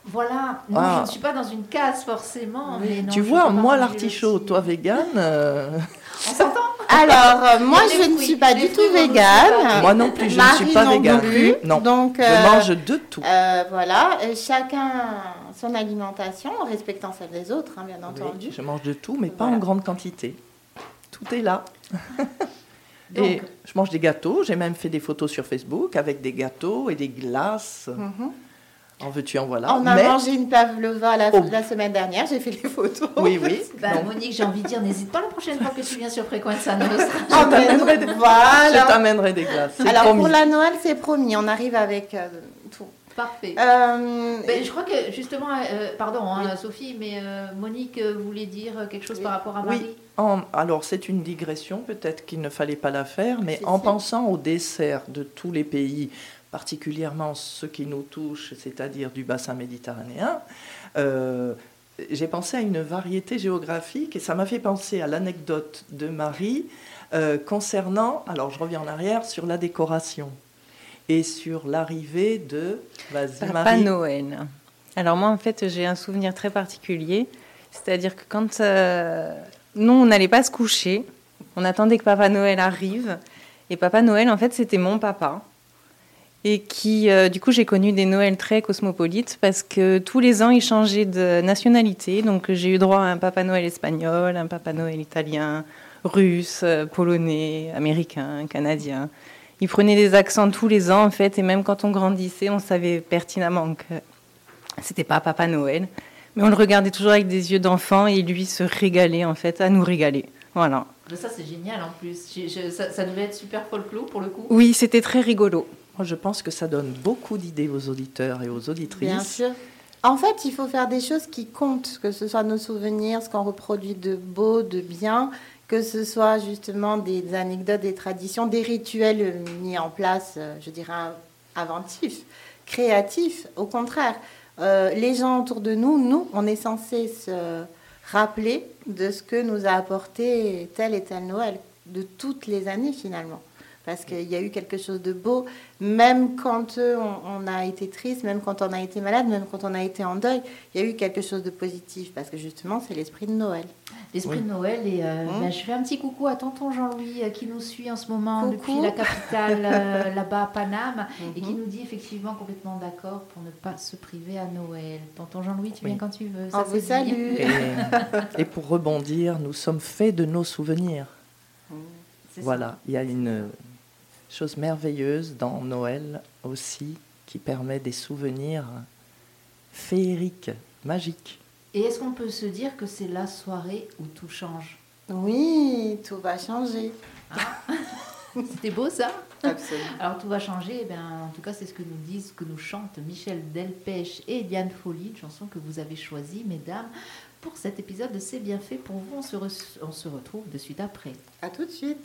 Voilà, non, je ah. ne suis pas dans une case forcément. Mais tu vois, moi l'artichaut, toi végane. Euh, On s'entend alors, <laughs> moi, je ne suis pas du tout végane. Moi non plus, je ne suis pas végane. Non, Donc, je euh, mange de tout. Euh, voilà, chacun son alimentation en respectant celle des autres, hein, bien entendu. je mange de tout, mais pas en grande quantité. Tout est là. <laughs> et je mange des gâteaux. J'ai même fait des photos sur Facebook avec des gâteaux et des glaces. Mhm. En veux-tu, en voilà. On a mangé une pavlova la, la semaine dernière, j'ai fait les photos. Oui, oui. <laughs> Bah, Monique, j'ai envie de dire, n'hésite pas la prochaine fois que tu viens sur Frequenza Nostra. <laughs> <laughs> Je t'amènerai des glaces. Alors pour la Noël, c'est promis, on arrive avec euh, tout. Parfait. Euh, ben, je crois que justement, euh, pardon hein, Sophie, mais Monique voulait dire quelque chose par rapport à Marie? Oui. alors c'est une digression, peut-être qu'il ne fallait pas la faire, mais en pensant au dessert de tous les pays, particulièrement ce qui nous touche, c'est-à-dire du bassin méditerranéen, euh, j'ai pensé à une variété géographique et ça m'a fait penser à l'anecdote de Marie euh, concernant, alors je reviens en arrière, sur la décoration et sur l'arrivée de Papa Noël. Alors moi en fait j'ai un souvenir très particulier, c'est-à-dire que quand euh, nous on n'allait pas se coucher, on attendait que Papa Noël arrive et Papa Noël en fait c'était mon papa et qui, euh, du coup, j'ai connu des Noëls très cosmopolites parce que tous les ans, ils changeaient de nationalité. Donc, j'ai eu droit à un Papa Noël espagnol, un Papa Noël italien, russe, euh, polonais, américain, canadien. Ils prenaient des accents tous les ans, en fait, et même quand on grandissait, on savait pertinemment que c'était pas Papa Noël. Mais on le regardait toujours avec des yeux d'enfant et lui se régalait, en fait, à nous régaler. Voilà. Ça, c'est génial en plus. ça, devait être super folklore pour le coup. Oui, c'était très rigolo. Je pense que ça donne beaucoup d'idées aux auditeurs et aux auditrices. Bien sûr. En fait, il faut faire des choses qui comptent, que ce soit nos souvenirs, ce qu'on reproduit de beau, de bien, que ce soit justement des anecdotes, des traditions, des rituels mis en place, euh, je dirais, inventifs, créatifs. Au contraire, euh, les gens autour de nous, nous, on est censé se rappeler de ce que nous a apporté tel et tel Noël, de toutes les années finalement parce qu'il y a eu quelque chose de beau, même quand euh, on, a été triste, même quand on a été malade, même quand on a été en deuil, il y a eu quelque chose de positif, parce que justement, c'est l'esprit de Noël. L'esprit de Noël, et euh, mmh. ben, je fais un petit coucou à tonton Jean-Louis euh, qui nous suit en ce moment depuis la capitale, <laughs> là-bas à Paname, et qui mmh. nous dit effectivement complètement d'accord pour ne pas se priver à Noël. Tonton Jean-Louis, tu viens quand tu veux. Ça, vous salue. Et, et, pour rebondir, nous sommes faits de nos souvenirs. Mmh. Voilà, il y a une chose merveilleuse dans Noël aussi, qui permet des souvenirs féeriques, magiques. Et est-ce qu'on peut se dire que c'est la soirée où tout change? Oui, tout va changer. Ah. <laughs> C'était beau ça? Absolument. Alors tout va changer, eh bien, en tout cas c'est ce que nous disent, que nous chantent Michel Delpech et Diane Folly, une chanson que vous avez choisie, mesdames, pour cet épisode de C'est bien fait pour vous. On se, on se retrouve de suite après. À tout de suite.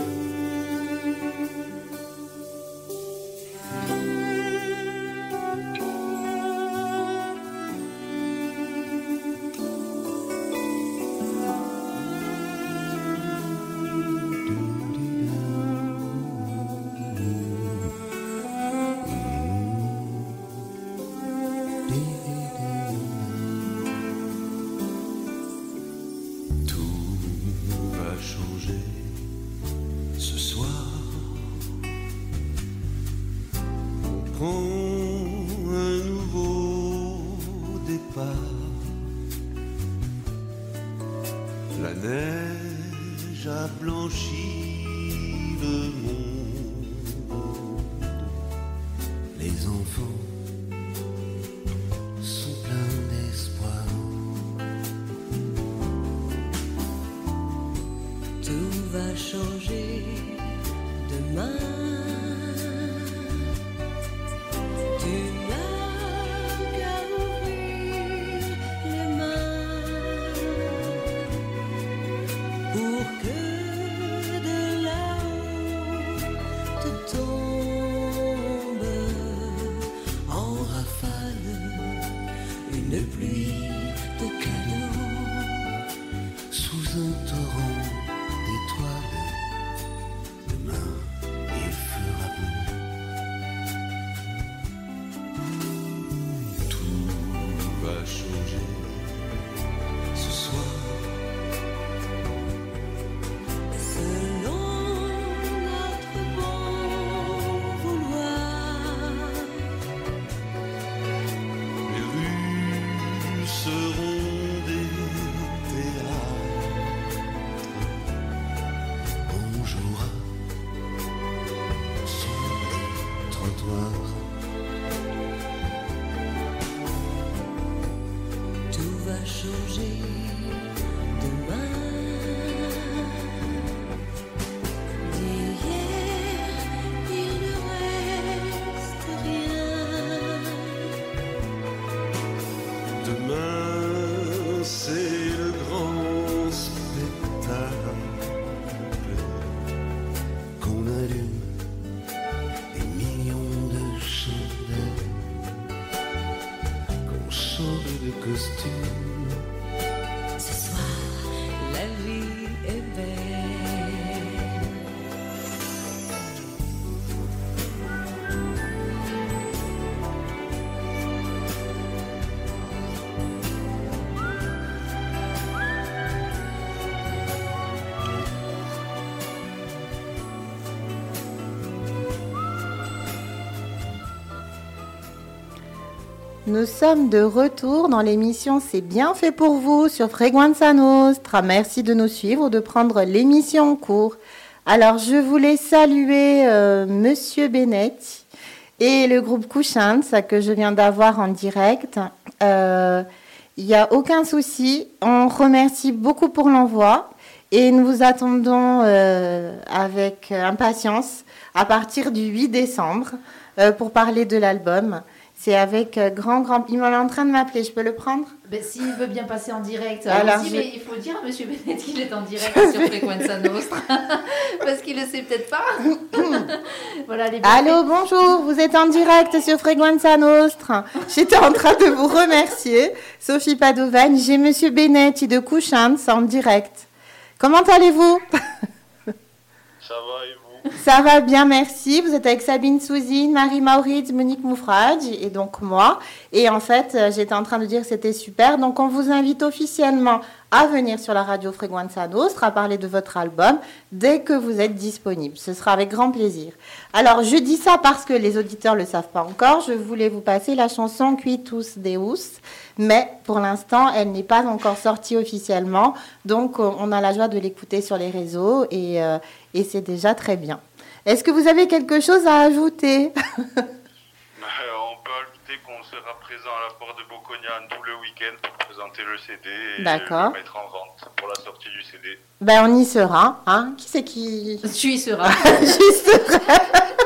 Nous sommes de retour dans l'émission C'est bien fait pour vous sur Freguenza Nostra. Merci de nous suivre, de prendre l'émission en cours. Alors, je voulais saluer euh, Monsieur Bennett et le groupe Couchins que je viens d'avoir en direct. Euh, Il n'y a aucun souci. On remercie beaucoup pour l'envoi et nous vous attendons euh, avec impatience à partir du 8 décembre pour parler de l'album. C'est avec euh, grand, grand. Il est en train de m'appeler, je peux le prendre? Ben, S'il veut bien passer en direct, Alors, mais il faut dire à M. Bennett qu'il est en direct sur <laughs> Frequenza Nostra, <laughs> parce qu'il ne le sait peut-être pas. <laughs> voilà, Allô, bonjour, vous êtes en direct sur Frequenza Nostra. J'étais en train de vous remercier, Sophie Padovan. J'ai M. Benetti de Couchins en direct. Comment allez-vous? Ça va et ça va bien, merci. Vous êtes avec Sabine Souzine, Marie Maurits, Monique Moufrage et donc moi. Et en fait, euh, j'étais en train de dire que c'était super. Donc, on vous invite officiellement à venir sur la radio Frequenza Nostra à parler de votre album dès que vous êtes disponible. Ce sera avec grand plaisir. Alors, je dis ça parce que les auditeurs ne le savent pas encore. Je voulais vous passer la chanson Quitus Deus, mais pour l'instant, elle n'est pas encore sortie officiellement. Donc, on a la joie de l'écouter sur les réseaux et, euh, et c'est déjà très bien. Est-ce que vous avez quelque chose à ajouter <laughs> euh, On peut ajouter qu'on sera présent à la porte de Bocognan tout le week-end pour présenter le CD et le mettre en vente pour la sortie du CD. Ben on y sera, hein Qui c'est qui Tu y seras. <laughs> J'y serai. <laughs>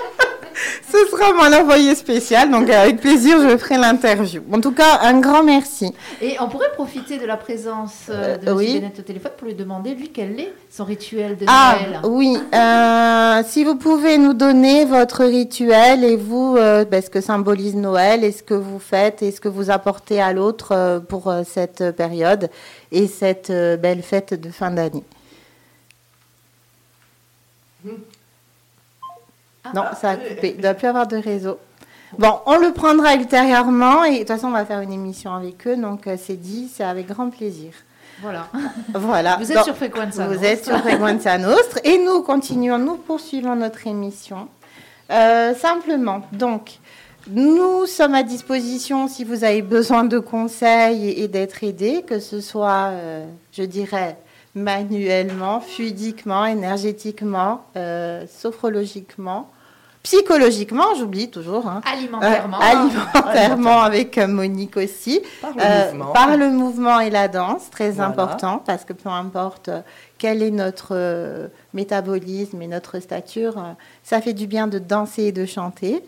<laughs> Ce sera mon envoyé spécial, donc avec plaisir, je ferai l'interview. En tout cas, un grand merci. Et on pourrait profiter de la présence euh, de euh, M. au téléphone pour lui demander, lui, quel est son rituel de ah, Noël? Ah, oui. Euh, si vous pouvez nous donner votre rituel et vous, ben, ce que symbolise Noël et ce que vous faites et ce que vous apportez à l'autre pour cette période et cette belle fête de fin d'année. Mmh. Non, ça a coupé. Il ne doit plus avoir de réseau. Bon, on le prendra ultérieurement et de toute façon, on va faire une émission avec eux. Donc, euh, c'est dit, c'est avec grand plaisir. Voilà. <laughs> voilà. Vous êtes sur Frequenza Vous êtes sur Frequenza Nostre et nous continuons, nous poursuivons notre émission. Euh, simplement, donc, nous sommes à disposition si vous avez besoin de conseils et, d'être aidé, que ce soit, euh, je dirais, manuellement, fluidiquement, énergétiquement, sophrologiquement psychologiquement, j'oublie toujours. Hein. Alimentairement. Euh, alimentairement avec euh, Monique aussi. Par le, euh, mouvement. par le mouvement et la danse, très important, parce que peu importe quel est notre métabolisme et notre stature, ça fait du bien de danser et de chanter.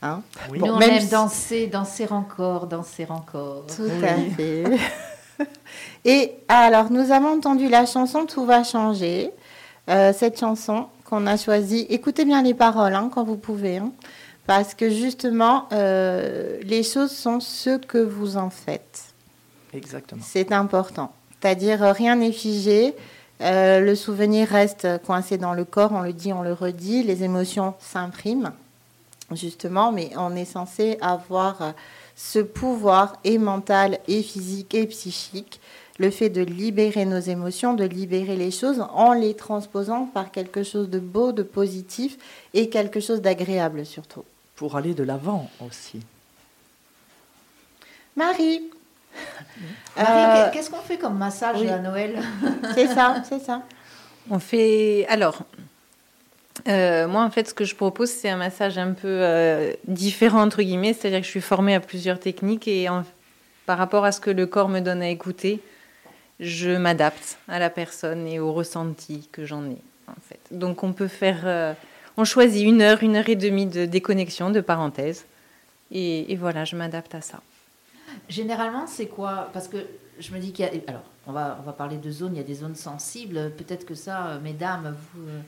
Hein. Oui. Nous, on aime danser, danser encore, danser encore. Tout à fait. <laughs> et alors, nous avons entendu la chanson Tout va changer. cette chanson, qu'on a choisi. Écoutez bien les paroles hein, quand vous pouvez, hein, parce que justement, euh, les choses sont ce que vous en faites. Exactement. C'est important. C'est-à-dire, euh, rien n'est figé. Euh, le souvenir reste coincé dans le corps, on le dit, on le redit, les émotions s'impriment, justement, mais on est censé avoir ce pouvoir et mental et physique et psychique le fait de libérer nos émotions, de libérer les choses en les transposant par quelque chose de beau, de positif et quelque chose d'agréable surtout. Pour aller de l'avant aussi. Marie. <laughs> Marie, euh, qu'est-ce qu'on fait comme massage à Noël <laughs> C'est ça, c'est ça. On fait. Alors, euh, moi, en fait, ce que je propose, c'est un massage un peu euh, différent, entre guillemets. C'est-à-dire que je suis formée à plusieurs techniques et par rapport à ce que le corps me donne à écouter, je m'adapte à la personne et au ressenti que j'en ai. En fait. Donc on peut faire, euh, on choisit une heure, une heure et demie de déconnexion, de parenthèse, et, voilà, je m'adapte à ça. Généralement, c'est quoi? Parce que je me dis qu'il y a, alors on va, on va parler de zones, il y a des zones sensibles. Peut-être que ça, euh, mesdames, vous, euh,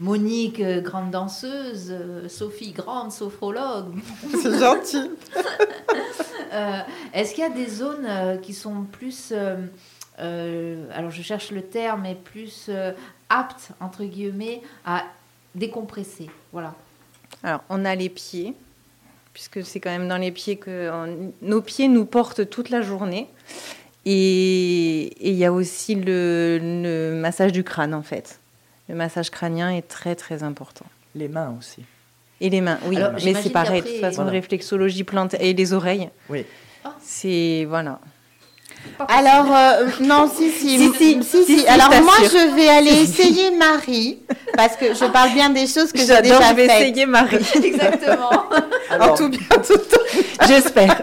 Monique, grande danseuse, Sophie, grande sophrologue. <laughs> C'est gentil. <laughs> Est-ce qu'il y a des zones qui sont plus euh, alors je cherche le terme, mais plus euh, apte, entre guillemets, à décompresser. Voilà. Alors, on a les pieds, puisque c'est quand même dans les pieds que nos pieds nous portent toute la journée. Et il y a aussi le, massage du crâne, en fait. Le massage crânien est très, très important. Les mains aussi. Et les mains, oui. mais c'est pareil, de toute façon, réflexologie plante et les oreilles. Oui. C'est, voilà. Alors, euh, non, si, si, si, si, Alors, moi, je vais aller essayer Marie, parce que je parle bien des choses que j'ai déjà je vais essayer Marie. <laughs> Exactement. <laughs> en tout bien, tout J'espère.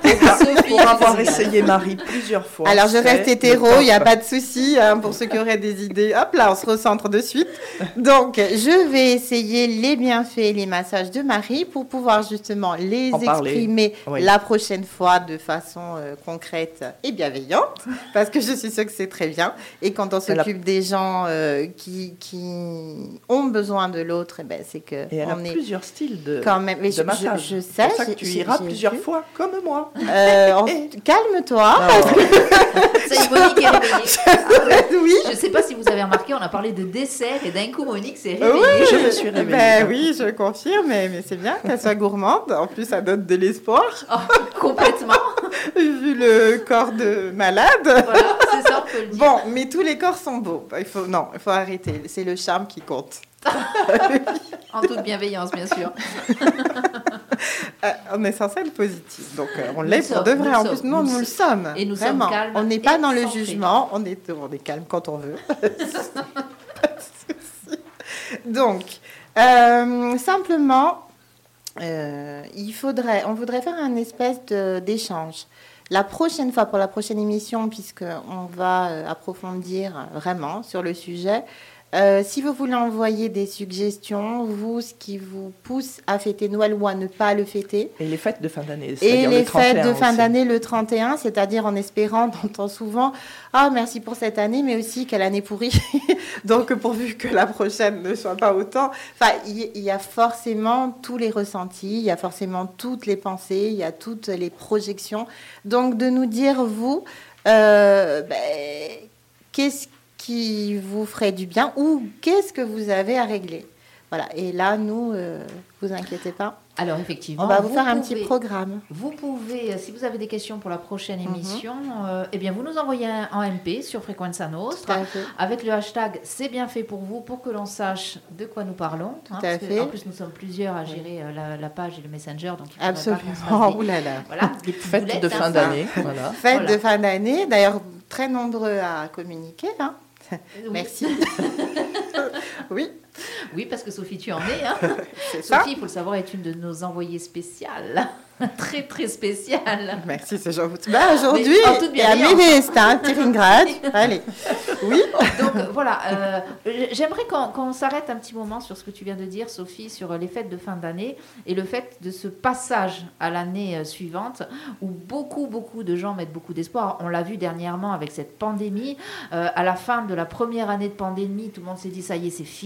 Pour avoir essayé Marie plusieurs fois. Alors, je reste hétéro, il n'y a pas de souci, hein, pour ceux qui auraient des idées. Hop là, on se recentre de suite. Donc, je vais essayer les bienfaits, les massages de Marie pour pouvoir justement les exprimer la prochaine fois de façon euh, concrète et bienveillante parce que je suis sûre que c'est très bien. Et quand on s'occupe des gens euh, qui, qui, ont besoin de l'autre, eh ben, c'est que. Et elle on a plusieurs styles de, quand même. Mais je, massage. Je, sais. ça que tu iras plusieurs fois, comme moi. Euh, <laughs> Calme-toi. Ça y Monique est réveillée. oui. Je ne sais pas si vous avez remarqué, on a parlé de dessert et d'un coup, Monique s'est réveillée. Oui, je me suis réveillée. Ben, oui, je confirme, mais, mais c'est bien qu'elle soit gourmande. En plus, ça donne de l'espoir. Oh, complètement. Vu le corps de malade. Voilà, c'est ça, on peut le dire. Bon, mais tous les corps sont beaux. Il faut, non, il faut arrêter. C'est le charme qui compte. <laughs> en toute bienveillance, bien sûr. <laughs> Euh, on est censé être positif, donc euh, on l'est pour de vrai. En plus, nous, nous, le sommes. Et nous Vraiment. sommes calmes. On n'est pas dans le jugement, on est, on est calme quand on veut. <laughs> donc, euh, simplement, il faudrait, on voudrait faire un espèce d'échange. La prochaine fois, pour la prochaine émission, puisqu'on va approfondir vraiment sur le sujet, euh, si vous voulez envoyer des suggestions, vous, ce qui vous pousse à fêter Noël ou à ne pas le fêter. Et les fêtes de fin d'année. Et les fêtes de fin d'année le 31, c'est-à-dire en espérant, <laughs> on entend souvent Ah, merci pour cette année, mais aussi quelle année pourrie. <laughs> Donc, pourvu que la prochaine ne soit pas autant. Enfin, il y, a forcément tous les ressentis, il y a forcément toutes les pensées, il y a toutes les projections. Donc, de nous dire, vous, euh, ben, qu'est-ce qui vous ferait du bien ou qu'est-ce que vous avez à régler. Voilà. Et là, nous, euh, vous inquiétez pas. Alors effectivement, on va vous, faire un petit programme. Vous pouvez, euh, si vous avez des questions pour la prochaine mhm. émission, euh, eh bien vous nous envoyez un, en MP sur Frequenza Nostra avec le hashtag c'est bien fait pour vous pour que l'on sache de quoi nous parlons. Hein, fait. En plus, nous sommes plusieurs à gérer la, page et le messenger, donc il absolument. Pas oh là là. Voilà, <laughs> des fêtes de fin d'année. Voilà. Fêtes de fin d'année. D'ailleurs, très nombreux à communiquer. Hein. Merci. <laughs> oui. Oui, parce que Sophie, tu en es. Hein <laughs> Sophie, il faut le savoir, est une de nos envoyées spéciales. <laughs> très, très spéciale. Merci, c'est gentil. Bah, Aujourd'hui, y a Médestin, Tiringrad. Allez. Oui. Donc, voilà. Euh, j'aimerais qu'on s'arrête un petit moment sur ce que tu viens de dire, Sophie, sur les fêtes de fin d'année et le fait de ce passage à l'année euh, suivante où beaucoup, beaucoup de gens mettent beaucoup d'espoir. On l'a vu dernièrement avec cette pandémie. Euh, à la fin de la première année de pandémie, tout le monde s'est dit, ça y est, c'est fini.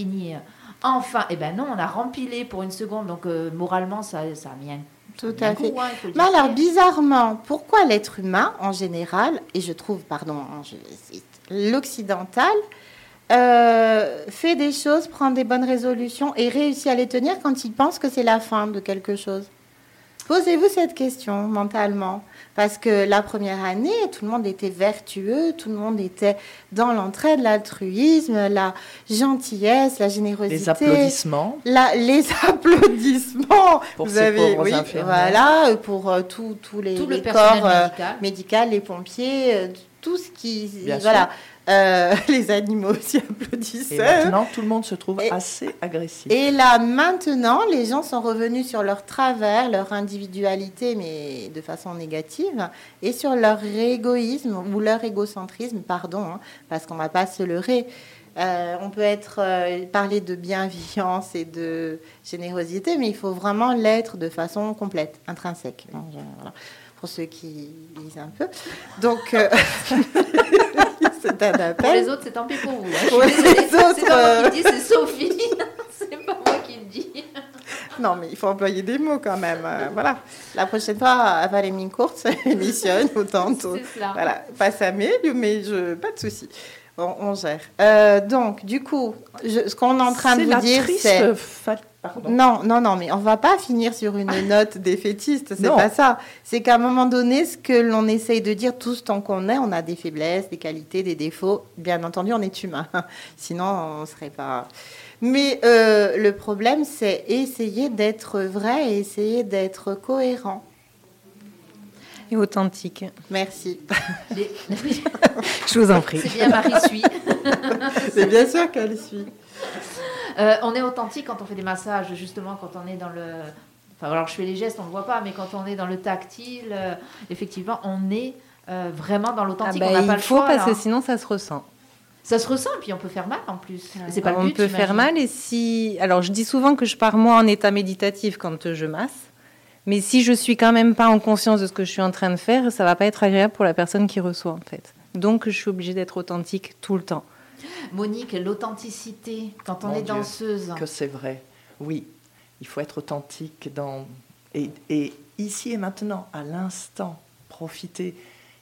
Enfin, eh ben non, on a rempilé pour une seconde, donc moralement, ça, ça a mis un tout à fait. Mais alors, bizarrement, pourquoi l'être humain, en général, et je trouve, pardon, hein, l'occidental, euh, fait des choses, prend des bonnes résolutions et réussit à les tenir quand il pense que c'est la fin de quelque chose? Posez-vous cette question mentalement. Parce que la première année, tout le monde était vertueux, tout le monde était dans l'entraide, l'altruisme, la gentillesse, la générosité. Les applaudissements. La, les <laughs> applaudissements. Pour Vous avez, oui, voilà, pour euh, tous les, les corps euh, médicaux, les pompiers, euh, tout ce qui, voilà. Euh, <laughs> les animaux aussi applaudissaient. Et maintenant, tout le monde se trouve assez agressif. Et là, maintenant, les gens sont revenus sur leur travers, leur individualité, mais de façon négative, et sur leur égoïsme ou leur égocentrisme, pardon, hein, parce qu'on ne va pas se leurrer. Euh, on peut être euh, parler de bienveillance et de générosité, mais il faut vraiment l'être de façon complète, intrinsèque. Pour ceux qui lisent un peu. Donc, <laughs> <laughs> c'est un appel. Pour les autres, c'est tant pis pour vous. Hein. Pour les autres, c'est pas moi qui le dis, c'est Sophie. <laughs> c'est pas moi qui le dis. Non, mais il faut employer des mots quand même. Euh, voilà. La prochaine fois, avant les mines courtes, émissionne autant. C'est cela. Voilà. Pas ça, mais, mais je, pas de souci. On, gère. Euh, donc, du coup, ce qu'on est en train de vous dire, c'est. Non, non, non, mais on va pas finir sur une <laughs> note défaitiste, c'est pas ça. C'est qu'à un moment donné, ce que l'on essaye de dire, tout ce temps qu'on est, on a des faiblesses, des qualités, des défauts. Bien entendu, on est humain. <laughs> Sinon, on serait pas. Mais euh, le problème, c'est essayer d'être vrai et essayer d'être cohérent. Et authentique. Merci. <laughs> Je vous en prie. C'est bien, Marie suit. C'est bien sûr qu'elle suit. Euh, on est authentique quand on fait des massages, justement, quand on est dans le. Enfin, alors je fais les gestes, on ne le voit pas, mais quand on est dans le tactile, euh, effectivement, on est euh, vraiment dans l'authentique. Ah bah, il faut parce que sinon ça se ressent. Ça se ressent, puis on peut faire mal en plus. C'est pas on peut faire mal et si. Alors je dis souvent que je pars moi en état méditatif quand je masse. Mais si je suis quand même pas en conscience de ce que je suis en train de faire, ça va pas être agréable pour la personne qui reçoit en fait. Donc je suis obligée d'être authentique tout le temps. Monique, l'authenticité quand on est danseuse. Que c'est vrai. Oui, il faut être authentique dans et, et ici et maintenant, à l'instant, profiter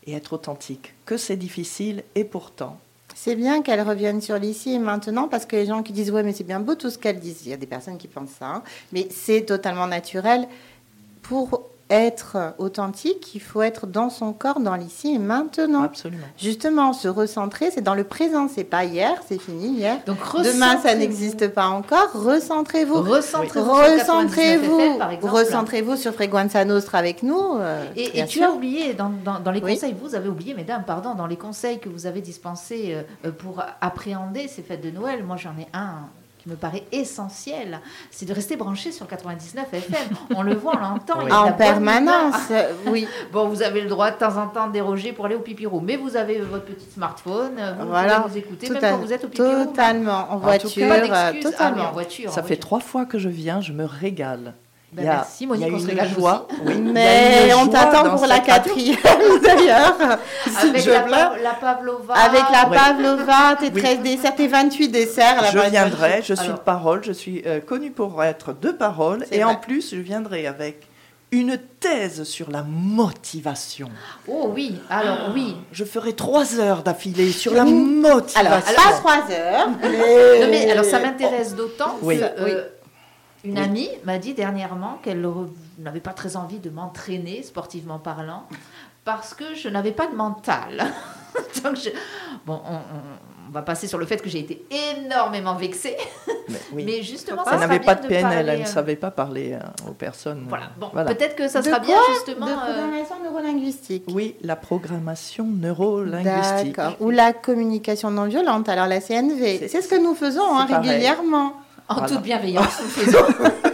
et être authentique. Que c'est difficile et pourtant. C'est bien qu'elle revienne sur l'ici et maintenant parce que les gens qui disent ouais mais c'est bien beau tout ce qu'elle dit, il y a des personnes qui pensent ça, hein. mais c'est totalement naturel pour être authentique, il faut être dans son corps, dans l'ici et maintenant. Absolument. Justement, se recentrer, c'est dans le présent, c'est pas hier, c'est fini hier. Donc demain, ça n'existe pas encore. Recentrez-vous. Recentrez-vous. Recentrez-vous. Recentrez-vous sur Frequenza Nostra avec nous. Euh, et, tu as oublié dans, dans, les conseils, vous avez oublié, mesdames, pardon, dans les conseils que vous avez dispensés euh, pour appréhender ces fêtes de Noël. Moi, j'en ai un me paraît essentiel, c'est de rester branché sur 99 FM. On le voit, on l'entend. En permanence, oui. <laughs> Bon, vous avez le droit de temps en temps de déroger pour aller au pipirou, mais vous avez votre petit smartphone, vous voilà. pouvez vous écouter même quand vous êtes au pipirou. Totalement, en voiture. Pas totalement. Ah, en voiture. Ça fait trois fois que je viens, je me régale. Ben merci Monique, il y a on se régale joie. Oui. <laughs> Mais on t'attend pour la quatrième <laughs> d'ailleurs. <laughs> Avec la, la, Pavlova. Avec la Pavlova, tes 13 desserts, tes 28 desserts. je viendrai, je suis de parole, je suis euh, connue pour être de parole. Et en plus, je viendrai avec une thèse sur la motivation. Oh oui, alors oui. Je ferai trois heures d'affilée sur la motivation. Alors, pas trois heures. Mais... Non, mais alors ça m'intéresse d'autant que... Euh, une amie m'a dit dernièrement qu'elle n'avait pas très envie de m'entraîner, sportivement parlant, parce que je n'avais pas de mental. <laughs> Donc Bon, on, va passer sur le fait que j'ai été énormément vexée. Mais, <laughs> justement, ça Elle n'avait pas de PNL, elle ne euh, savait pas parler euh, aux personnes. Voilà, bon, peut-être que ça sera bien justement. De euh, programmation neurolinguistique. Oui, la programmation neurolinguistique. D'accord. Ou la communication non violente, alors la CNV. C'est ce que nous faisons hein, régulièrement. En toute bienveillance, nous faisons.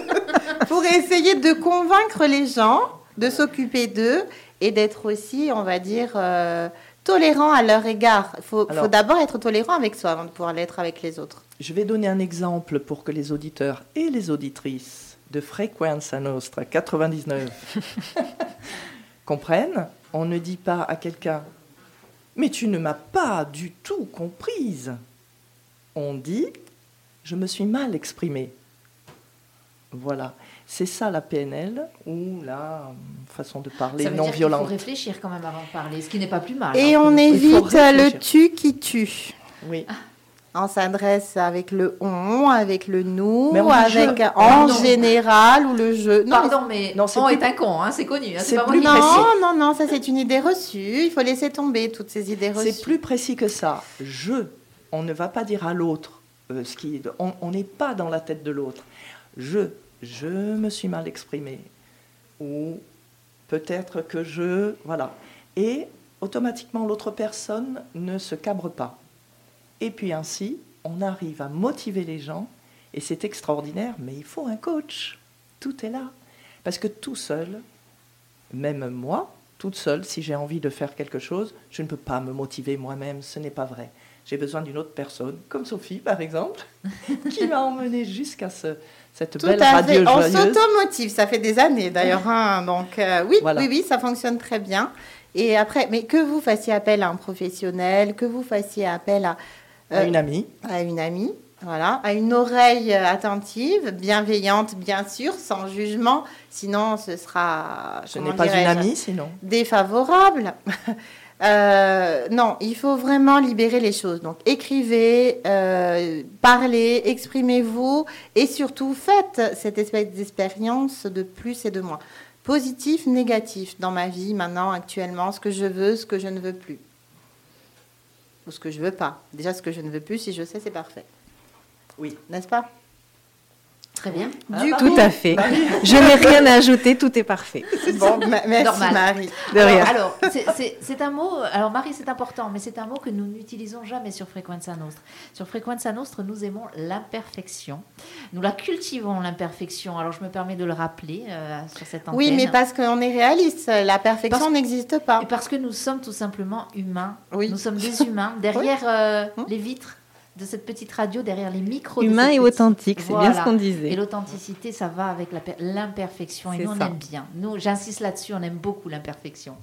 <laughs> Pour essayer de convaincre les gens de s'occuper d'eux et d'être aussi, on va dire, euh, tolérant à leur égard. Il faut, d'abord être tolérant avec soi avant de pouvoir l'être avec les autres. Je vais donner un exemple pour que les auditeurs et les auditrices de Frequenza Nostra 99 <laughs> comprennent. On ne dit pas à quelqu'un Mais tu ne m'as pas du tout comprise. On dit je me suis mal exprimé. Voilà. C'est ça la PNL ou la façon de parler non violente. Il faut réfléchir quand même avant de parler, ce qui n'est pas plus mal. Et hein. on évite le tu qui tue. Oui. On s'adresse avec le on, avec le nous, avec en général ou le je. Non, Pardon, mais, non, on est un con, hein, c'est connu. Hein, c'est pas moi qui non, non, non, ça c'est une idée reçue. Il faut laisser tomber toutes ces idées reçues. C'est plus précis que ça. Je, on ne va pas dire à l'autre euh, on n'est pas dans la tête de l'autre. Je, je me suis mal exprimé. Ou peut-être que je. Voilà. Et automatiquement, l'autre personne ne se cabre pas. Et puis ainsi, on arrive à motiver les gens. Et c'est extraordinaire, mais il faut un coach. Tout est là. Parce que tout seul, même moi, toute seule, si j'ai envie de faire quelque chose, je ne peux pas me motiver moi-même. Ce n'est pas vrai j'ai besoin d'une autre personne, comme Sophie par exemple, <laughs> qui m'a emmené jusqu'à ce, cette belle radio joyeuse. On s'automotive, ça fait des années d'ailleurs. <laughs> Hein. donc euh, oui, oui, oui, ça fonctionne très bien. Et après, mais que vous fassiez appel à un professionnel, que vous fassissiez appel à, à une amie, à une amie, voilà, à une oreille attentive, bienveillante bien sûr, sans jugement. Sinon, ce sera. Ce n'est pas une amie, sinon. Défavorable. <laughs> Euh, non, il faut vraiment libérer les choses. Donc écrivez, euh, parlez, exprimez-vous et surtout faites cette espèce d'expérience de plus et de moins. Positif, négatif dans ma vie maintenant, actuellement, ce que je veux, ce que je ne veux plus. Ou ce que je veux pas. Déjà, ce que je ne veux plus, si je sais, c'est parfait. Oui. N'est-ce pas? Très bien. Du tout à fait. Je n'ai rien à ajouter, tout est parfait. <laughs> Bon, merci Marie. De rien. Alors, c'est un mot, alors Marie, c'est important, mais c'est un mot que nous n'utilisons jamais sur Frequenza Nostra. Sur Frequenza Nostra, nous aimons l'imperfection. Nous la cultivons, l'imperfection. Alors, je me permets de le rappeler euh, sur cette antenne. Oui, mais parce qu'on est réaliste, la perfection n'existe pas. Et parce que nous sommes tout simplement humains. Oui. Nous sommes des humains. Derrière <laughs> euh, hum. les vitres, de cette petite radio derrière les micros. Humain et authentique, c'est bien ce qu'on disait. Et l'authenticité, ça va avec l'imperfection. Et nous, on aime bien. Nous, j'insiste là-dessus, on aime beaucoup l'imperfection.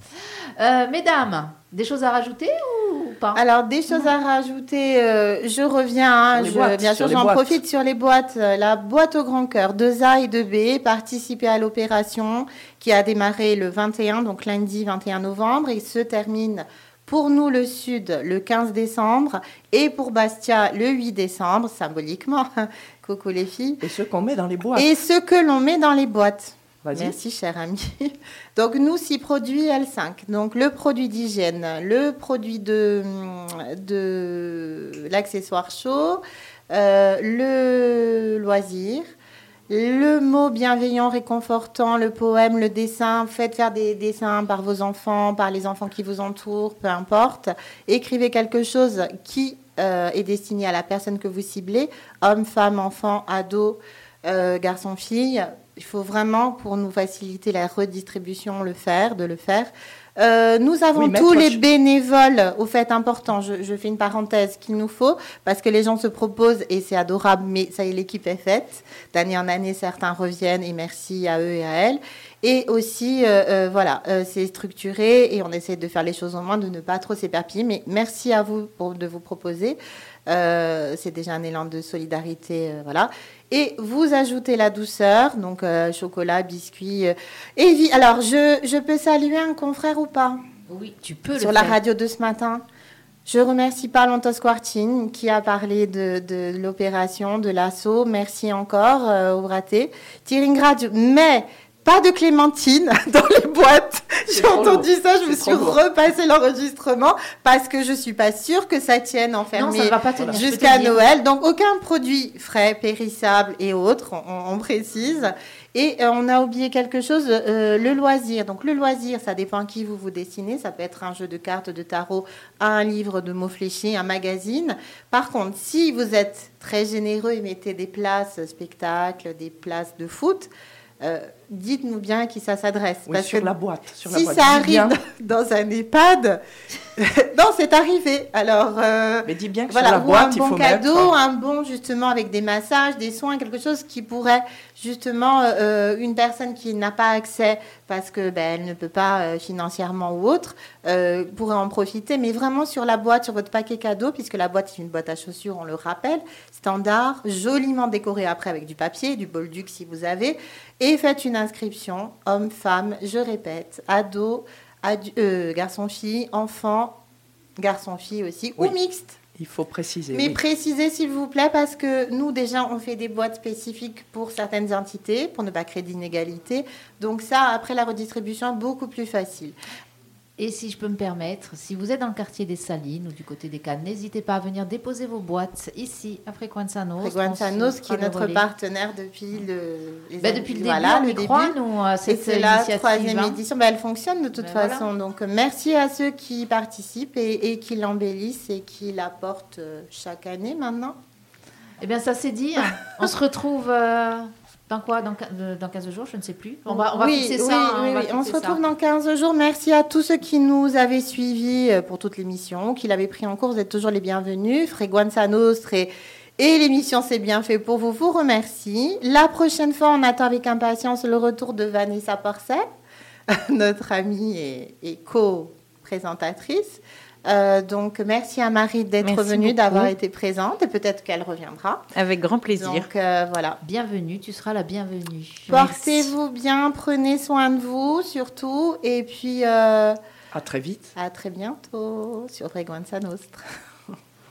Euh, mesdames, des choses à rajouter ou pas? Alors, des choses à rajouter, euh, je reviens. Hein, bien sûr, j'en profite sur les boîtes. Euh, la boîte au grand cœur, 2A et 2B, participer à l'opération qui a démarré le 21, donc lundi 21 novembre, et se termine pour nous, le Sud, le 15 décembre, et pour Bastia, le 8 décembre, symboliquement. <laughs> Coucou les filles. Et ce qu'on met dans les boîtes. Et ce que l'on met dans les boîtes. Merci, cher ami. <laughs> Donc, nous, six produits L5. Donc, le produit d'hygiène, le produit de, de l'accessoire chaud, euh, le loisir, le mot bienveillant, réconfortant, le poème, le dessin, faites faire des dessins par vos enfants, par les enfants qui vous entourent, peu importe. Écrivez quelque chose qui euh, est destiné à la personne que vous ciblez, homme, femme, enfant, ado, euh, garçon, fille. Il faut vraiment, pour nous faciliter la redistribution, le faire, de le faire. Euh, nous avons tous les bénévoles, au fait important, je, fais une parenthèse qu'il nous faut, parce que les gens se proposent et c'est adorable, mais ça y est, l'équipe est faite. D'année en année, certains reviennent et merci à eux et à elles. Et aussi, euh, euh, voilà, c'est structuré et on essaie de faire les choses au moins, de ne pas trop s'éparpiller. Mais merci à vous pour, de vous proposer. c'est déjà un élan de solidarité, voilà. Et vous ajoutez la douceur, donc euh, chocolat, biscuit. Euh, et alors, je, je, peux saluer un confrère ou pas? Oui, tu peux. Sur la radio de ce matin. Je remercie Palantos Quartine qui a parlé de, de l'opération, de l'assaut. Merci encore euh, au raté. Tiringrad, mais pas de clémentine <laughs> dans les boîtes. J'ai entendu ça, je me suis repassé l'enregistrement parce que je suis pas sûre que ça tienne enfermé jusqu'à Noël. Donc aucun produit frais, périssable et autres, on, précise. Et euh, on a oublié quelque chose, euh, le loisir. Donc le loisir, ça dépend à qui vous vous dessinez. Ça peut être un jeu de cartes, de tarot, un livre de mots fléchés, un magazine. Par contre, si vous êtes très généreux et mettez des places spectacles, des places de foot, euh, dites-nous bien à qui ça s'adresse. parce sur la boîte. si ça arrive <laughs> dans un EHPAD, <laughs> non, c'est arrivé. Alors, euh, mais dis bien que voilà, sur la boîte, un bon cadeau, un bon justement avec des massages, des soins, quelque chose qui pourrait justement euh, une personne qui n'a pas accès parce que ben, elle ne peut pas financièrement ou autre pourrait en profiter. Mais vraiment sur la boîte, sur votre paquet cadeau, puisque la boîte est une boîte à chaussures, on le rappelle, standard, joliment décorée après avec du papier, du bolduc si vous avez, et faites une inscription, homme, femme, je répète, ado, euh, garçon-fille, enfant, garçon-fille aussi, ou mixte. Il faut préciser. Mais précisez s'il vous plaît, parce que nous déjà on fait des boîtes spécifiques pour certaines entités, pour ne pas créer d'inégalité. Donc ça, après la redistribution, beaucoup plus facile. Et si je peux me permettre, si vous êtes dans le quartier des Salines ou du côté des Cannes, n'hésitez pas à venir déposer vos boîtes ici à Frequenza Nostra. Frequenza Nostra, qui est notre partenaire depuis le, ben, depuis le début, voilà, le début. Croit, nous, c'est la troisième hein. édition. Ben, elle fonctionne de toute ben, façon. Donc merci à ceux qui participent et, qui l'embellissent et qui l'apportent euh, chaque année maintenant. Eh bien, ça c'est dit. on se retrouve. Euh, dans quoi? Dans, 15 jours? Je ne sais plus. On va, on va fixer ça. Hein, on, on se retrouve dans 15 jours. Merci à tous ceux qui nous avaient suivis euh, pour toute l'émission, qui l'avaient pris en cours. Vous êtes toujours les bienvenus. Freguanza Nostre et, et l'émission C'est bien fait pour vous. Vous remercie. La prochaine fois, on attend avec impatience le retour de Vanessa Porcel, <laughs> notre amie et, et co-présentatrice. Euh, donc, merci à Marie d'être venue, d'avoir été présente et peut-être qu'elle reviendra. Avec grand plaisir. Donc, euh, voilà. Bienvenue, tu seras la bienvenue. Portez-vous bien, prenez soin de vous surtout. Et puis. Euh, à très vite. À très bientôt sur Freguenza Nostra. <laughs>